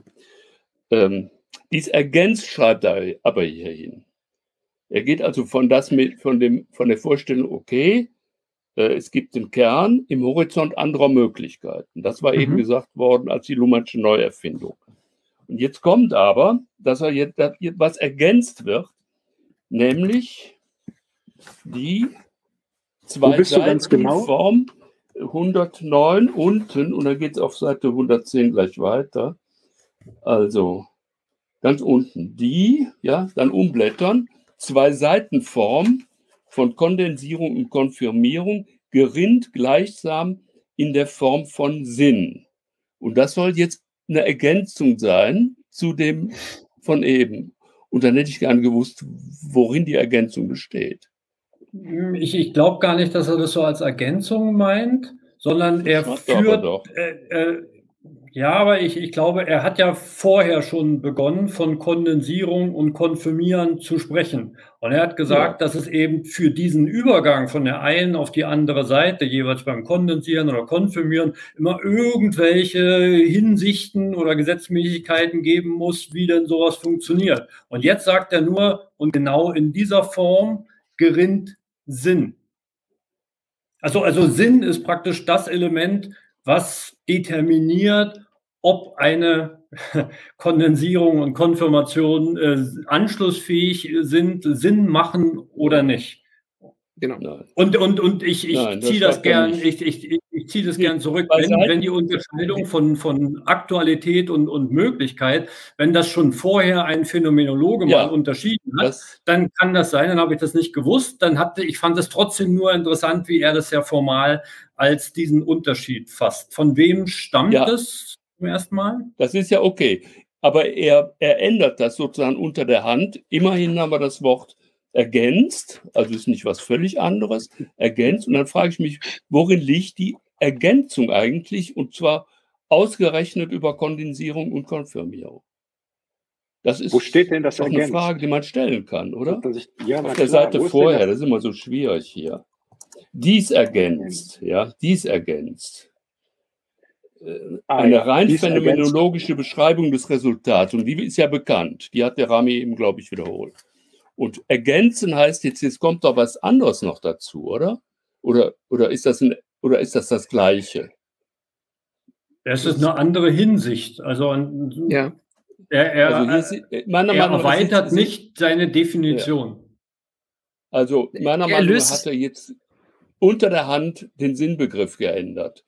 Ähm, dies ergänzt, schreibt er aber hierhin. Er geht also von, das mit, von, dem, von der Vorstellung, okay, äh, es gibt den Kern im Horizont anderer Möglichkeiten. Das war mhm. eben gesagt worden als die Luhmannsche Neuerfindung. Und jetzt kommt aber, dass er jetzt, dass was ergänzt wird, nämlich die zwei Seiten genau? Form 109 unten und dann geht es auf Seite 110 gleich weiter. Also ganz unten die, ja, dann umblättern, zwei Seitenform von Kondensierung und Konfirmierung gerinnt gleichsam in der Form von Sinn. Und das soll jetzt eine Ergänzung sein zu dem von eben. Und dann hätte ich gerne gewusst, worin die Ergänzung besteht. Ich, ich glaube gar nicht, dass er das so als Ergänzung meint, sondern er führt, äh, äh, Ja, aber ich, ich glaube, er hat ja vorher schon begonnen, von Kondensierung und Konfirmieren zu sprechen. Und er hat gesagt, ja. dass es eben für diesen Übergang von der einen auf die andere Seite, jeweils beim Kondensieren oder Konfirmieren, immer irgendwelche Hinsichten oder Gesetzmäßigkeiten geben muss, wie denn sowas funktioniert. Und jetzt sagt er nur, und genau in dieser Form gerinnt Sinn. Also, also Sinn ist praktisch das Element, was determiniert, ob eine Kondensierung und Konfirmation äh, anschlussfähig sind, Sinn machen oder nicht. Genau. Und, und, und ich, ich ziehe das, das gern, ich, ich, ich, ziehe das gern zurück, wenn, wenn die Unterscheidung von, von Aktualität und, und Möglichkeit, wenn das schon vorher ein Phänomenologe ja, mal unterschieden hat, dann kann das sein, dann habe ich das nicht gewusst. Dann hatte, ich fand es trotzdem nur interessant, wie er das ja formal als diesen Unterschied fasst. Von wem stammt ja, das zum ersten Mal? Das ist ja okay. Aber er, er ändert das sozusagen unter der Hand. Immerhin haben wir das Wort ergänzt, also ist nicht was völlig anderes, ergänzt. Und dann frage ich mich, worin liegt die Ergänzung eigentlich? Und zwar ausgerechnet über Kondensierung und Konfirmierung. Das ist Wo steht denn das eine Frage, die man stellen kann, oder? Ich, ja, Auf der klar. Seite vorher, das? das ist immer so schwierig hier. Dies ergänzt, ja, dies ergänzt. Ah, eine rein phänomenologische Beschreibung des Resultats. Und die ist ja bekannt. Die hat der Rami eben, glaube ich, wiederholt. Und ergänzen heißt jetzt, jetzt kommt doch was anderes noch dazu, oder? Oder, oder, ist, das ein, oder ist das das Gleiche? Es ist eine andere Hinsicht. Also ja. er, er, also hier, er erweitert nicht seine Definition. Ja. Also meiner Meinung nach hat er jetzt unter der Hand den Sinnbegriff geändert.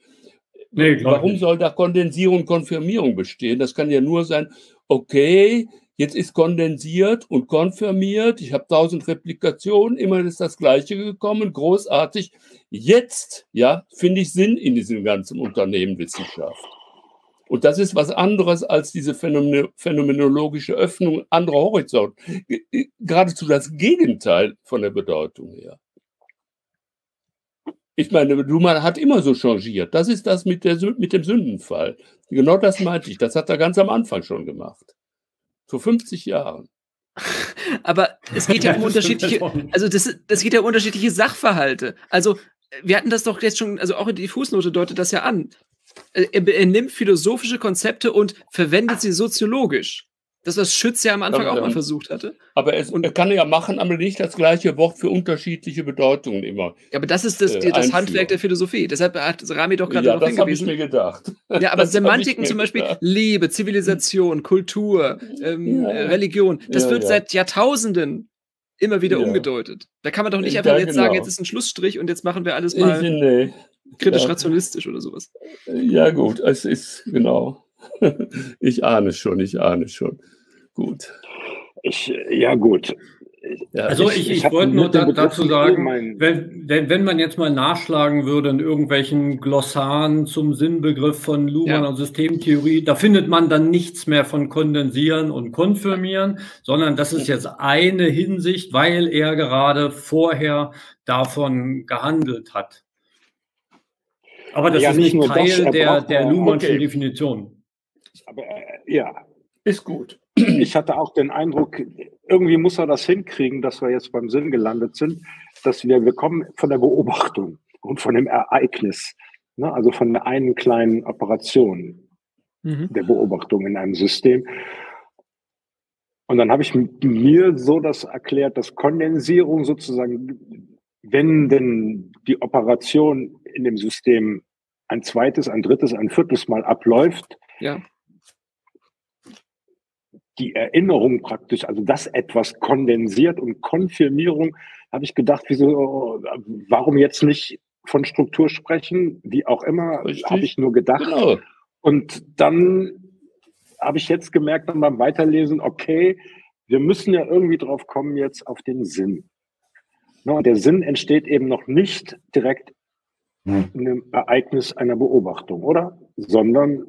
Nee, Warum soll da Kondensierung und Konfirmierung bestehen? Das kann ja nur sein, okay, Jetzt ist kondensiert und konfirmiert. Ich habe tausend Replikationen, immer ist das Gleiche gekommen, großartig. Jetzt, ja, finde ich Sinn in diesem ganzen Unternehmen Wissenschaft. Und das ist was anderes als diese phänomenologische Öffnung anderer Horizont. Geradezu das Gegenteil von der Bedeutung her. Ich meine, Luhmann hat immer so changiert. Das ist das mit, der, mit dem Sündenfall. Genau das meinte ich. Das hat er ganz am Anfang schon gemacht. Vor 50 Jahren. Aber es geht ja um unterschiedliche, also das, das geht ja um unterschiedliche Sachverhalte. Also wir hatten das doch jetzt schon, also auch in die Fußnote deutet das ja an. Er, er nimmt philosophische Konzepte und verwendet sie soziologisch. Das, was Schütz ja am Anfang ja, auch mal versucht hatte. Aber es, und, er kann ja machen, aber nicht das gleiche Wort für unterschiedliche Bedeutungen immer. Ja, aber das ist das, äh, das Handwerk der Philosophie. Deshalb hat Rami doch gerade ja, darauf hingewiesen. Das habe ich mir gedacht. Ja, aber Semantiken zum Beispiel, gedacht. Liebe, Zivilisation, Kultur, ähm, ja. Religion, das wird seit Jahrtausenden immer wieder umgedeutet. Da kann man doch nicht einfach jetzt genau. sagen, jetzt ist ein Schlussstrich und jetzt machen wir alles mal ich, nee. kritisch-rationalistisch oder sowas. Ja, gut, es ist genau. ich ahne schon, ich ahne schon. Gut. Ich, ja, gut. Ja, also ich, ich, ich wollte nur da, dazu sagen, wenn, wenn, wenn man jetzt mal nachschlagen würde in irgendwelchen Glossaren zum Sinnbegriff von Luhmann ja. und Systemtheorie, da findet man dann nichts mehr von Kondensieren und Konfirmieren, sondern das ist jetzt eine Hinsicht, weil er gerade vorher davon gehandelt hat. Aber das ja, ist nicht Teil das, der, der Luhmannschen okay. Definition. Aber äh, ja. Ist gut. Ich hatte auch den Eindruck, irgendwie muss er das hinkriegen, dass wir jetzt beim Sinn gelandet sind, dass wir, wir kommen von der Beobachtung und von dem Ereignis, ne? also von der einen kleinen Operation mhm. der Beobachtung in einem System. Und dann habe ich mir so das erklärt, dass Kondensierung sozusagen, wenn denn die Operation in dem System ein zweites, ein drittes, ein viertes Mal abläuft, ja die Erinnerung praktisch, also das etwas kondensiert und Konfirmierung, habe ich gedacht, wieso, warum jetzt nicht von Struktur sprechen, wie auch immer, habe ich nur gedacht. Genau. Und dann habe ich jetzt gemerkt beim Weiterlesen, okay, wir müssen ja irgendwie drauf kommen jetzt auf den Sinn. No, der Sinn entsteht eben noch nicht direkt hm. in einem Ereignis einer Beobachtung, oder? Sondern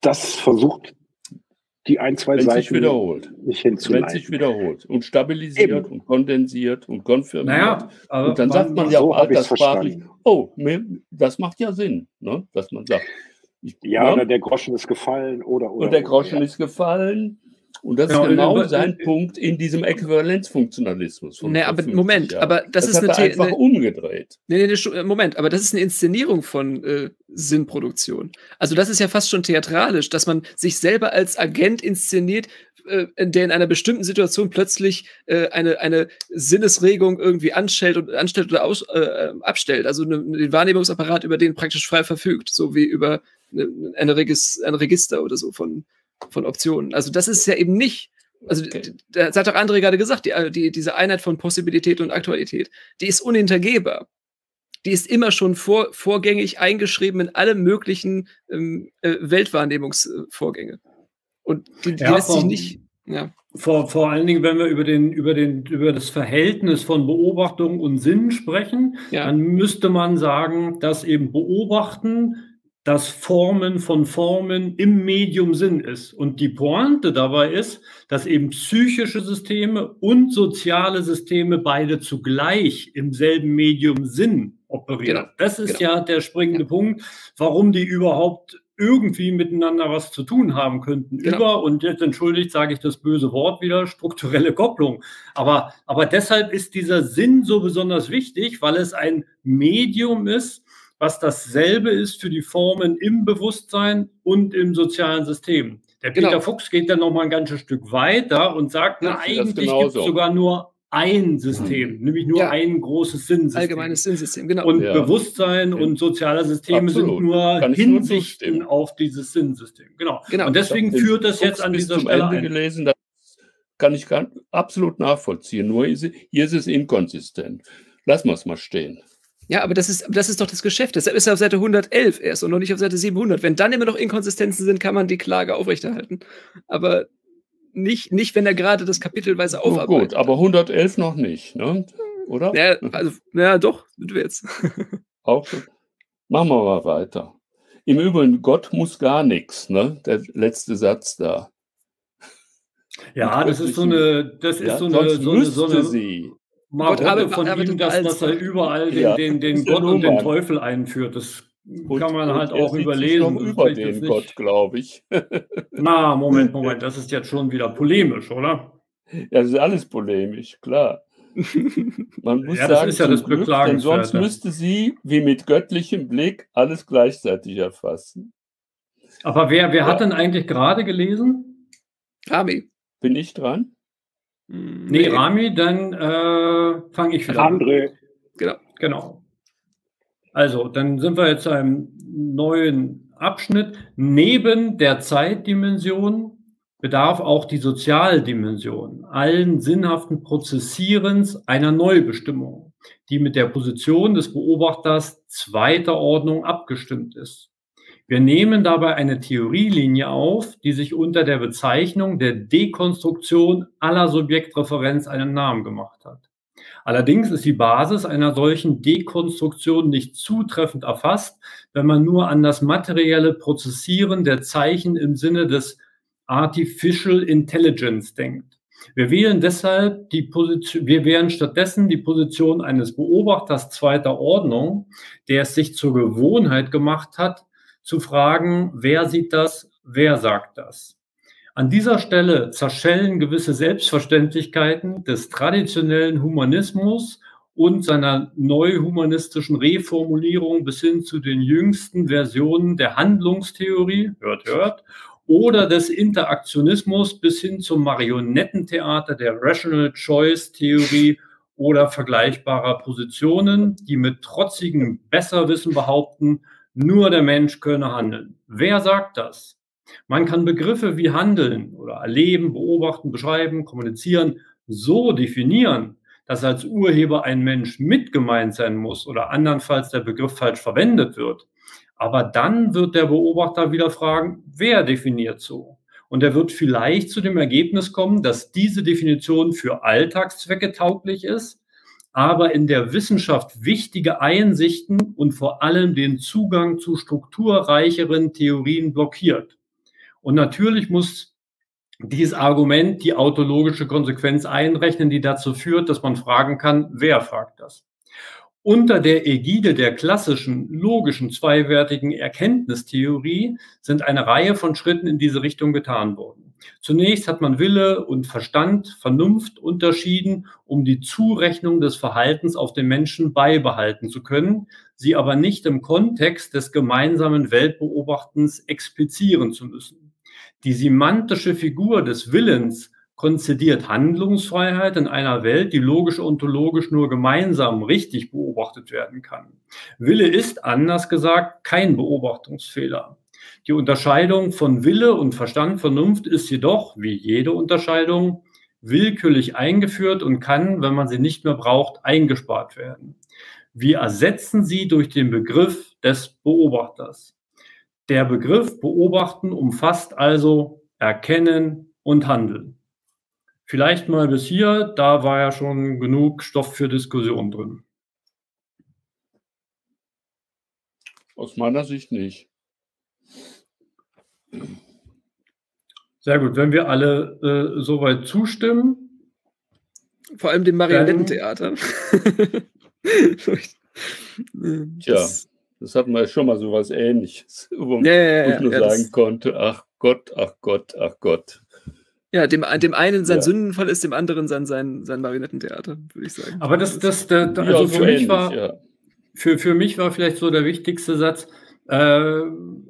das versucht die ein, zwei Wenn Seiten sich wiederholt. nicht hinzuleiten. Wenn sich wiederholt und stabilisiert Eben. und kondensiert und konfirmiert. Naja, und dann sagt man ja so auch alterssprachlich, oh, das macht ja Sinn, ne? dass man sagt, Ich, ja, ja, oder der Groschen ist gefallen oder oder. Und der Groschen oder, ist gefallen. Und das ja, ist genau über, sein über, Punkt in diesem Äquivalenzfunktionalismus. Nee, aber Moment, Jahren. aber das, das ist hat eine, einfach eine, umgedreht. Nee, nee, nee, Moment, aber das ist eine Inszenierung von äh, Sinnproduktion. Also das ist ja fast schon theatralisch, dass man sich selber als Agent inszeniert, äh, der in einer bestimmten Situation plötzlich äh, eine, eine Sinnesregung irgendwie anstellt und anstellt oder aus, äh, abstellt. Also ne, den Wahrnehmungsapparat, über den praktisch frei verfügt, so wie über eine, eine Regis, ein Register oder so von von Optionen. Also das ist ja eben nicht, also okay. das hat auch André gerade gesagt, die, die, diese Einheit von Possibilität und Aktualität, die ist unhintergehbar. Die ist immer schon vor, vorgängig eingeschrieben in alle möglichen ähm, äh, Weltwahrnehmungsvorgänge. Und die, die ja, lässt sich nicht. Ja. Vor, vor allen Dingen, wenn wir über, den, über, den, über das Verhältnis von Beobachtung und Sinn sprechen, ja. dann müsste man sagen, dass eben Beobachten das Formen von Formen im Medium Sinn ist. Und die Pointe dabei ist, dass eben psychische Systeme und soziale Systeme beide zugleich im selben Medium Sinn operieren. Genau. Das ist genau. ja der springende ja. Punkt, warum die überhaupt irgendwie miteinander was zu tun haben könnten. Genau. Über, und jetzt entschuldigt, sage ich das böse Wort wieder, strukturelle Kopplung. Aber, aber deshalb ist dieser Sinn so besonders wichtig, weil es ein Medium ist, was dasselbe ist für die Formen im Bewusstsein und im sozialen System. Der Peter genau. Fuchs geht dann noch mal ein ganzes Stück weiter und sagt, na, eigentlich gibt es sogar nur ein System, mhm. nämlich nur ja. ein großes Sinnsystem. Allgemeines Sinnsystem, genau. Und ja. Bewusstsein ja. und soziale Systeme Absolut. sind nur Hinsichten nur auf dieses Sinnsystem. Genau. genau. Und deswegen führt das jetzt an dieser Stelle Ende ein. gelesen, das kann ich absolut nachvollziehen. Nur hier ist es inkonsistent. Lassen wir es mal stehen. Ja, aber das ist, das ist doch das Geschäft. Deshalb ist er auf Seite 111 erst und noch nicht auf Seite 700. Wenn dann immer noch Inkonsistenzen sind, kann man die Klage aufrechterhalten. Aber nicht, nicht wenn er gerade das kapitelweise aufarbeitet. Oh, gut, aber 111 noch nicht, ne? oder? Ja, also, ja doch, du willst. Auch schon. Machen wir mal weiter. Im Übrigen, Gott muss gar nichts, ne? Der letzte Satz da. Ja, das ist so eine, das ist ja, so eine, so eine, so eine, sie Marotte aber, von aber, ihm, dass, dass er überall den, ja, den, den Gott und den Teufel einführt. Das und, kann man halt auch überlesen. über den Gott, glaube ich. Na, Moment, Moment, das ist jetzt schon wieder polemisch, oder? Ja, das ist alles polemisch, klar. Man muss ja, sagen, ist ja das Glück, denn sonst müsste sie, wie mit göttlichem Blick, alles gleichzeitig erfassen. Aber wer, wer ja. hat denn eigentlich gerade gelesen? Rami. Bin ich dran? Nee, Rami, dann äh, fange ich wieder André. an. Genau, genau. Also, dann sind wir jetzt einem neuen Abschnitt. Neben der Zeitdimension bedarf auch die Sozialdimension allen sinnhaften Prozessierens einer Neubestimmung, die mit der Position des Beobachters zweiter Ordnung abgestimmt ist. Wir nehmen dabei eine Theorielinie auf, die sich unter der Bezeichnung der Dekonstruktion aller Subjektreferenz einen Namen gemacht hat. Allerdings ist die Basis einer solchen Dekonstruktion nicht zutreffend erfasst, wenn man nur an das materielle Prozessieren der Zeichen im Sinne des Artificial Intelligence denkt. Wir wählen deshalb die Position, wir wählen stattdessen die Position eines Beobachters zweiter Ordnung, der es sich zur Gewohnheit gemacht hat, zu fragen, wer sieht das, wer sagt das. An dieser Stelle zerschellen gewisse Selbstverständlichkeiten des traditionellen Humanismus und seiner neuhumanistischen Reformulierung bis hin zu den jüngsten Versionen der Handlungstheorie, hört, hört, oder des Interaktionismus bis hin zum Marionettentheater der Rational Choice Theorie oder vergleichbarer Positionen, die mit trotzigem Besserwissen behaupten, nur der Mensch könne handeln. Wer sagt das? Man kann Begriffe wie handeln oder erleben, beobachten, beschreiben, kommunizieren so definieren, dass als Urheber ein Mensch mit gemeint sein muss oder andernfalls der Begriff falsch verwendet wird. Aber dann wird der Beobachter wieder fragen, wer definiert so? Und er wird vielleicht zu dem Ergebnis kommen, dass diese Definition für Alltagszwecke tauglich ist, aber in der Wissenschaft wichtige Einsichten und vor allem den Zugang zu strukturreicheren Theorien blockiert. Und natürlich muss dieses Argument die autologische Konsequenz einrechnen, die dazu führt, dass man fragen kann, wer fragt das? Unter der Ägide der klassischen, logischen, zweiwertigen Erkenntnistheorie sind eine Reihe von Schritten in diese Richtung getan worden. Zunächst hat man Wille und Verstand, Vernunft unterschieden, um die Zurechnung des Verhaltens auf den Menschen beibehalten zu können, sie aber nicht im Kontext des gemeinsamen Weltbeobachtens explizieren zu müssen. Die semantische Figur des Willens konzidiert Handlungsfreiheit in einer Welt, die logisch-ontologisch nur gemeinsam richtig beobachtet werden kann. Wille ist, anders gesagt, kein Beobachtungsfehler. Die Unterscheidung von Wille und Verstand, Vernunft ist jedoch, wie jede Unterscheidung, willkürlich eingeführt und kann, wenn man sie nicht mehr braucht, eingespart werden. Wir ersetzen sie durch den Begriff des Beobachters. Der Begriff beobachten umfasst also erkennen und handeln. Vielleicht mal bis hier, da war ja schon genug Stoff für Diskussion drin. Aus meiner Sicht nicht. Sehr gut, wenn wir alle äh, soweit zustimmen. Vor allem dem Marionettentheater. Tja, das hatten wir schon mal so was ähnliches, wo ja, ja, ja, ich nur sagen konnte, ach Gott, ach Gott, ach Gott. Ja, dem, dem einen sein ja. Sündenfall ist, dem anderen sein, sein, sein Marionettentheater, würde ich sagen. Aber das, das, das, also ja, für, mich war, ja. für, für mich war vielleicht so der wichtigste Satz, äh,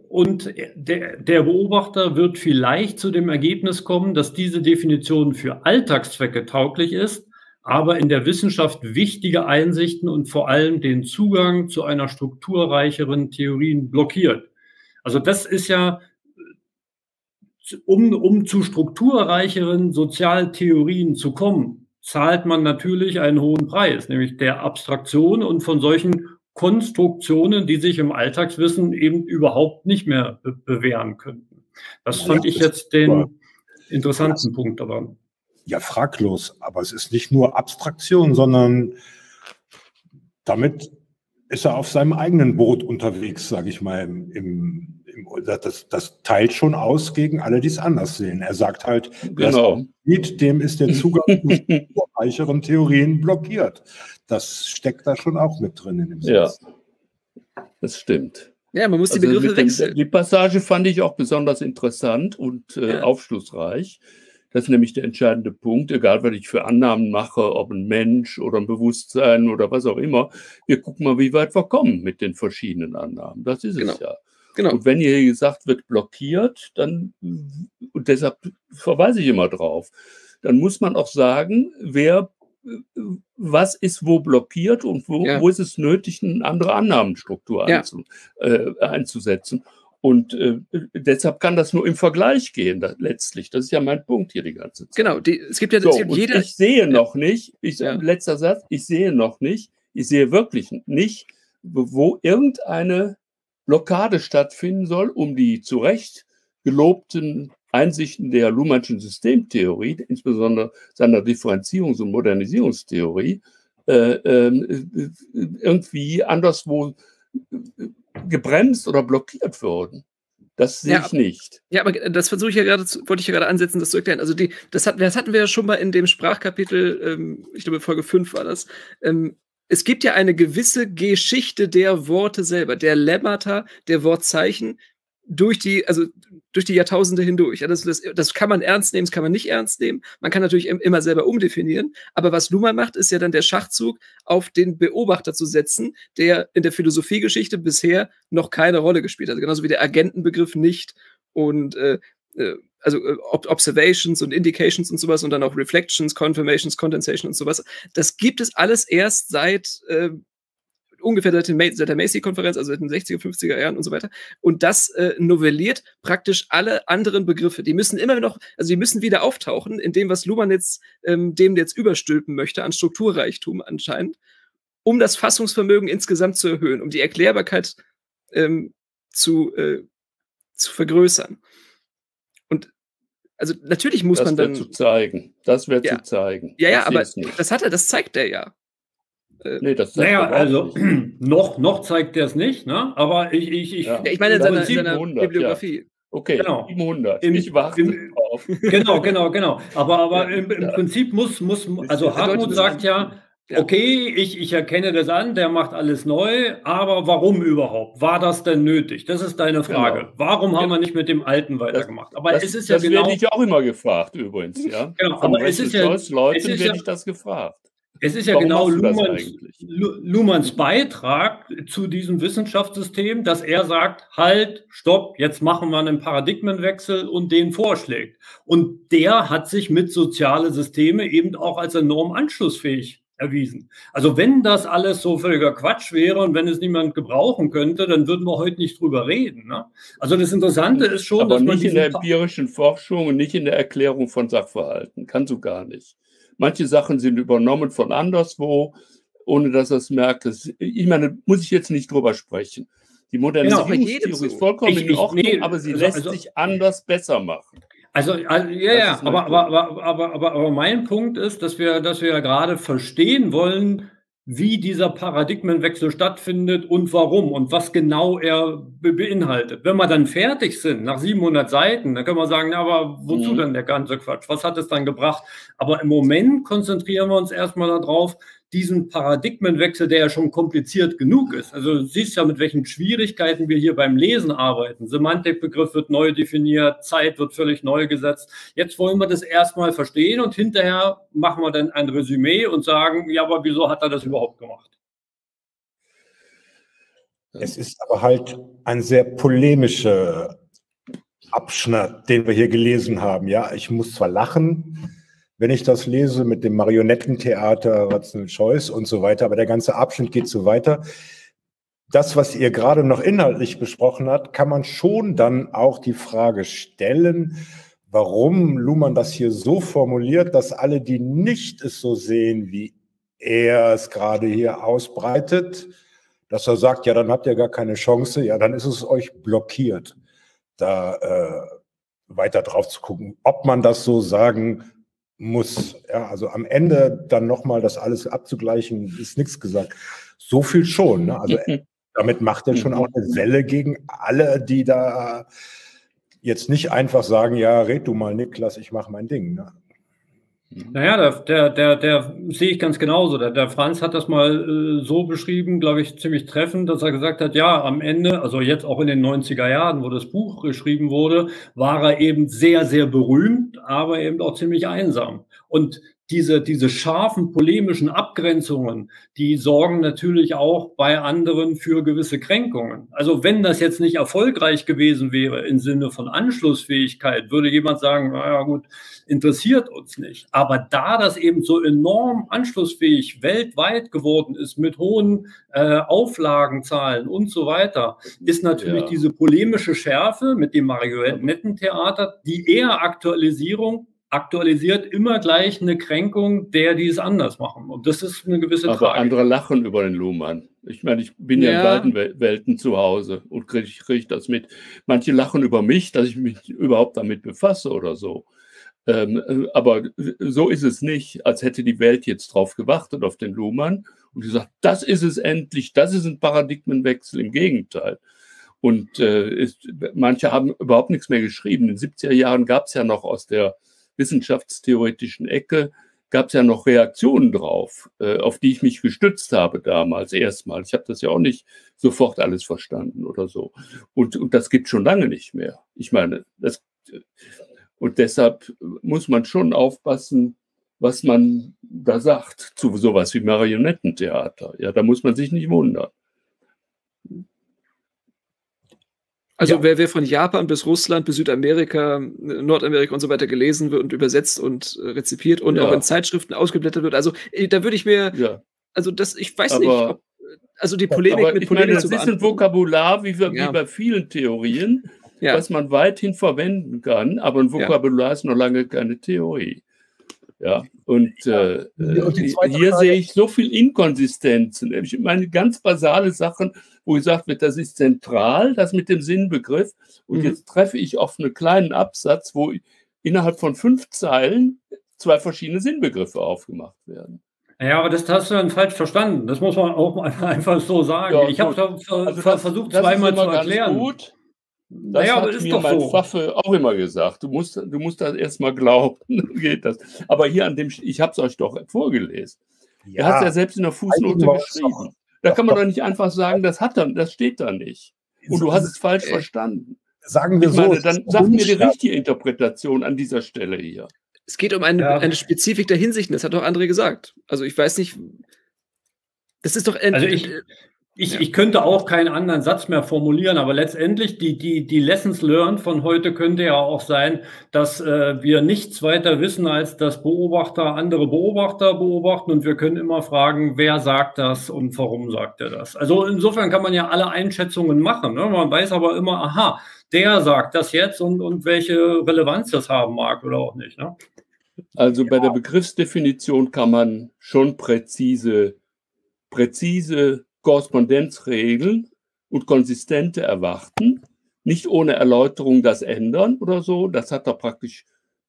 und der, der Beobachter wird vielleicht zu dem Ergebnis kommen, dass diese Definition für Alltagszwecke tauglich ist, aber in der Wissenschaft wichtige Einsichten und vor allem den Zugang zu einer strukturreicheren Theorien blockiert. Also das ist ja um, um zu strukturreicheren Sozialtheorien zu kommen, zahlt man natürlich einen hohen Preis, nämlich der Abstraktion und von solchen Konstruktionen, die sich im Alltagswissen eben überhaupt nicht mehr be bewähren könnten. Das fand ja, ich jetzt den interessanten Punkt daran. Ja, fraglos. Aber es ist nicht nur Abstraktion, sondern damit ist er auf seinem eigenen Boot unterwegs, sage ich mal, im, im das, das teilt schon aus gegen alle, die es anders sehen. Er sagt halt, genau. sieht, dem ist der Zugang zu reicheren Theorien blockiert. Das steckt da schon auch mit drin in dem Satz. Ja, das stimmt. Ja, man muss die also Begriffe wechseln. Die Passage fand ich auch besonders interessant und äh, ja. aufschlussreich. Das ist nämlich der entscheidende Punkt, egal was ich für Annahmen mache, ob ein Mensch oder ein Bewusstsein oder was auch immer. Wir gucken mal, wie weit wir kommen mit den verschiedenen Annahmen. Das ist genau. es ja. Genau. Und wenn hier gesagt wird blockiert, dann, und deshalb verweise ich immer drauf, dann muss man auch sagen, wer, was ist wo blockiert und wo, ja. wo ist es nötig, eine andere Annahmenstruktur ja. einzu, äh, einzusetzen. Und äh, deshalb kann das nur im Vergleich gehen, da, letztlich. Das ist ja mein Punkt hier die ganze Zeit. Genau, die, es gibt ja so, es gibt jeder. Ich sehe noch nicht, ich, ja. letzter Satz, ich sehe noch nicht, ich sehe wirklich nicht, wo irgendeine Blockade stattfinden soll, um die zu Recht gelobten Einsichten der Luhmannschen Systemtheorie, insbesondere seiner Differenzierungs- und Modernisierungstheorie, äh, äh, irgendwie anderswo gebremst oder blockiert wurden. Das sehe ja, ich nicht. Ja, aber das versuche ich ja gerade, wollte ich ja gerade ansetzen, das zu erklären. Also die, das, hat, das hatten wir ja schon mal in dem Sprachkapitel, ähm, ich glaube Folge 5 war das, ähm, es gibt ja eine gewisse Geschichte der Worte selber, der Lemmata, der Wortzeichen durch die, also durch die Jahrtausende hindurch. Ja, das, das, das kann man ernst nehmen, das kann man nicht ernst nehmen. Man kann natürlich immer selber umdefinieren. Aber was Luhmann macht, ist ja dann der Schachzug auf den Beobachter zu setzen, der in der Philosophiegeschichte bisher noch keine Rolle gespielt hat. Genauso wie der Agentenbegriff nicht und äh, also äh, Observations und Indications und sowas und dann auch Reflections, Confirmations, Condensation und sowas. Das gibt es alles erst seit äh, ungefähr seit, seit der Macy-Konferenz, also seit den 60er, 50er Jahren und so weiter. Und das äh, novelliert praktisch alle anderen Begriffe. Die müssen immer noch, also die müssen wieder auftauchen in dem, was Luhmann jetzt ähm, dem jetzt überstülpen möchte, an Strukturreichtum anscheinend, um das Fassungsvermögen insgesamt zu erhöhen, um die Erklärbarkeit ähm, zu, äh, zu vergrößern. Also natürlich muss das man dann. Das zu zeigen. Das wird ja. zu zeigen. Ja, ja, aber das hat er, das zeigt er ja. Äh, nee, das naja, also noch, noch zeigt er es nicht, ne? aber ich, ich, ich, ja. ich meine in seiner, seiner 100, Bibliografie. Ja. Okay, genau. 700. Im, ich warte im, drauf. Genau, genau, genau. Aber, aber im, im Prinzip muss, muss also Hartmut sagt ja, okay, ich, ich erkenne das an, der macht alles neu, aber warum überhaupt? War das denn nötig? Das ist deine Frage. Genau. Warum haben wir nicht mit dem Alten weitergemacht? Aber das, es ist ja das genau. Das werde ich auch immer gefragt, übrigens, ja. Genau, aber es ist ja. Leuten es ist werde ja, ich das gefragt. Es ist ja Warum genau Luhmanns, Luhmanns, Beitrag zu diesem Wissenschaftssystem, dass er sagt, halt, stopp, jetzt machen wir einen Paradigmenwechsel und den vorschlägt. Und der hat sich mit soziale Systeme eben auch als enorm anschlussfähig erwiesen. Also wenn das alles so völliger Quatsch wäre und wenn es niemand gebrauchen könnte, dann würden wir heute nicht drüber reden. Ne? Also das Interessante ist schon, Aber dass man nicht in der empirischen Forschung und nicht in der Erklärung von Sachverhalten. Kannst du gar nicht. Manche Sachen sind übernommen von anderswo, ohne dass er es merkt. ich meine, muss ich jetzt nicht drüber sprechen. Die Modernisierungstheorie genau, ist vollkommen ich, in Ordnung, nee, aber sie also, lässt also, sich anders besser machen. Also, also ja, ja, aber, aber, aber, aber, aber, aber mein Punkt ist, dass wir, dass wir ja gerade verstehen wollen, wie dieser Paradigmenwechsel stattfindet und warum und was genau er be beinhaltet. Wenn wir dann fertig sind, nach 700 Seiten, dann können wir sagen, ja, aber wozu mhm. denn der ganze Quatsch? Was hat es dann gebracht? Aber im Moment konzentrieren wir uns erstmal darauf, diesen Paradigmenwechsel, der ja schon kompliziert genug ist. Also du siehst ja, mit welchen Schwierigkeiten wir hier beim Lesen arbeiten. Semantikbegriff wird neu definiert, Zeit wird völlig neu gesetzt. Jetzt wollen wir das erstmal verstehen und hinterher machen wir dann ein Resümee und sagen, ja, aber wieso hat er das überhaupt gemacht? Es ist aber halt ein sehr polemischer Abschnitt, den wir hier gelesen haben. Ja, ich muss zwar lachen, wenn ich das lese mit dem Marionettentheater, Ratzel Scheuß und so weiter, aber der ganze Abschnitt geht so weiter. Das, was ihr gerade noch inhaltlich besprochen habt, kann man schon dann auch die Frage stellen, warum Luhmann das hier so formuliert, dass alle, die nicht es so sehen, wie er es gerade hier ausbreitet, dass er sagt, ja, dann habt ihr gar keine Chance, ja, dann ist es euch blockiert, da äh, weiter drauf zu gucken. Ob man das so sagen muss. Ja, also am Ende dann nochmal das alles abzugleichen, ist nichts gesagt. So viel schon. Ne? Also damit macht er schon auch eine Welle gegen alle, die da jetzt nicht einfach sagen, ja, red du mal, Niklas, ich mache mein Ding. Ne? Naja, der, der, der, der sehe ich ganz genauso. Der, der Franz hat das mal äh, so beschrieben, glaube ich, ziemlich treffend, dass er gesagt hat, ja, am Ende, also jetzt auch in den 90er Jahren, wo das Buch geschrieben wurde, war er eben sehr, sehr berühmt, aber eben auch ziemlich einsam. Und diese, diese scharfen polemischen Abgrenzungen, die sorgen natürlich auch bei anderen für gewisse Kränkungen. Also wenn das jetzt nicht erfolgreich gewesen wäre im Sinne von Anschlussfähigkeit, würde jemand sagen, naja gut, interessiert uns nicht. Aber da das eben so enorm anschlussfähig weltweit geworden ist mit hohen äh, Auflagenzahlen und so weiter, ist natürlich ja. diese polemische Schärfe mit dem Marionettentheater, die eher Aktualisierung aktualisiert immer gleich eine Kränkung der, die es anders machen. Und das ist eine gewisse Aber Tragik. andere lachen über den Luhmann. Ich meine, ich bin ja, ja in beiden Welten zu Hause und kriege krieg das mit. Manche lachen über mich, dass ich mich überhaupt damit befasse oder so. Ähm, äh, aber so ist es nicht, als hätte die Welt jetzt drauf gewartet auf den Luhmann und gesagt, das ist es endlich, das ist ein Paradigmenwechsel. Im Gegenteil. Und äh, ist, manche haben überhaupt nichts mehr geschrieben. In den 70er Jahren gab es ja noch aus der wissenschaftstheoretischen Ecke gab es ja noch Reaktionen drauf, äh, auf die ich mich gestützt habe damals erstmal. Ich habe das ja auch nicht sofort alles verstanden oder so. Und, und das gibt schon lange nicht mehr. Ich meine, das, und deshalb muss man schon aufpassen, was man da sagt zu sowas wie Marionettentheater. Ja, da muss man sich nicht wundern. Also ja. wer, wer von Japan bis Russland bis Südamerika, Nordamerika und so weiter gelesen wird und übersetzt und äh, rezipiert und ja. auch in Zeitschriften ausgeblättert wird, also äh, da würde ich mir, ja. also das, ich weiß aber, nicht, ob, also die Polemik mit Polemik meine, das zu ist ein Vokabular, wie, wie bei vielen Theorien, was man weithin verwenden kann, aber ein Vokabular ist noch lange keine Theorie. Ja, und, äh, und hier Frage, sehe ich so viel Inkonsistenzen. Ich meine, ganz basale Sachen, wo gesagt wird, das ist zentral, das mit dem Sinnbegriff. Und mhm. jetzt treffe ich auf einen kleinen Absatz, wo innerhalb von fünf Zeilen zwei verschiedene Sinnbegriffe aufgemacht werden. Ja, aber das hast du dann falsch verstanden. Das muss man auch einfach so sagen. Ja, ich habe es also versucht, zweimal zu erklären. Gut. Das naja, hat mir mein so. Pfaffe auch immer gesagt. Du musst, du musst das erstmal glauben, geht das. Aber hier an dem, ich habe es euch doch vorgelesen. Ja, er hat es ja selbst in der Fußnote geschrieben. Da kann man doch nicht einfach sagen, das hat dann, das steht da nicht. Und du hast es falsch äh, verstanden. Sagen wir ich meine, so. Dann sag mir die richtige Interpretation an dieser Stelle hier. Es geht um eine, ja. eine Spezifik der Hinsichten, das hat doch André gesagt. Also ich weiß nicht, das ist doch. Also ich, ich, ich könnte auch keinen anderen Satz mehr formulieren, aber letztendlich die, die, die Lessons learned von heute könnte ja auch sein, dass äh, wir nichts weiter wissen, als dass Beobachter andere Beobachter beobachten und wir können immer fragen, wer sagt das und warum sagt er das. Also insofern kann man ja alle Einschätzungen machen. Ne? Man weiß aber immer, aha, der sagt das jetzt und, und welche Relevanz das haben mag oder auch nicht. Ne? Also bei der Begriffsdefinition kann man schon präzise, präzise Korrespondenzregeln und konsistente erwarten, nicht ohne Erläuterung das ändern oder so. Das hat er praktisch,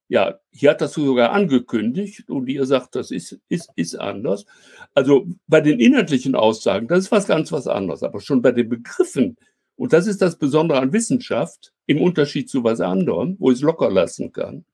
ja, hier hat das sogar angekündigt und ihr sagt, das ist, ist, ist anders. Also bei den inhaltlichen Aussagen, das ist was ganz was anderes, aber schon bei den Begriffen, und das ist das Besondere an Wissenschaft, im Unterschied zu was anderem, wo ich es locker lassen kann,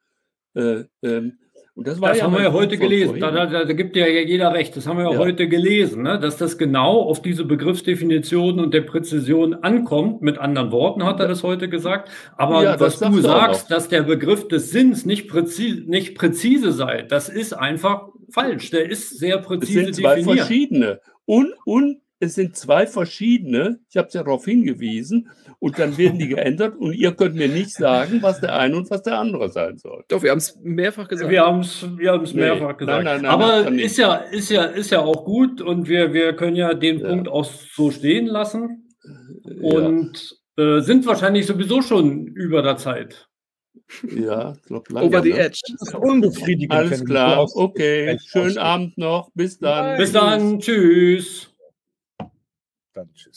äh, äh, und das, das ja haben wir ja heute gelesen. Da, da, da, gibt ja jeder recht. Das haben wir ja, ja. heute gelesen, ne? dass das genau auf diese Begriffsdefinition und der Präzision ankommt. Mit anderen Worten hat er das heute gesagt. Aber ja, was du sagst, dass der Begriff des Sinns nicht, präzise, nicht präzise sei, das ist einfach falsch. Der ist sehr präzise es sind zwei definiert. verschiedene. Und, und es sind zwei verschiedene, ich habe es ja darauf hingewiesen, und dann werden die geändert und ihr könnt mir nicht sagen, was der eine und was der andere sein soll. Doch, wir haben es mehrfach gesagt. Wir haben es wir nee, mehrfach gesagt. Nein, nein, nein, Aber ist ja, ist, ja, ist ja auch gut und wir, wir können ja den ja. Punkt auch so stehen lassen und ja. äh, sind wahrscheinlich sowieso schon über der Zeit. Ja, ich glaube lange. Over the ne? edge. Das ist unbefriedigend. Alles klar, okay. Schönen Abend noch. Bis dann. Bis dann. Tschüss. Dann tschüss.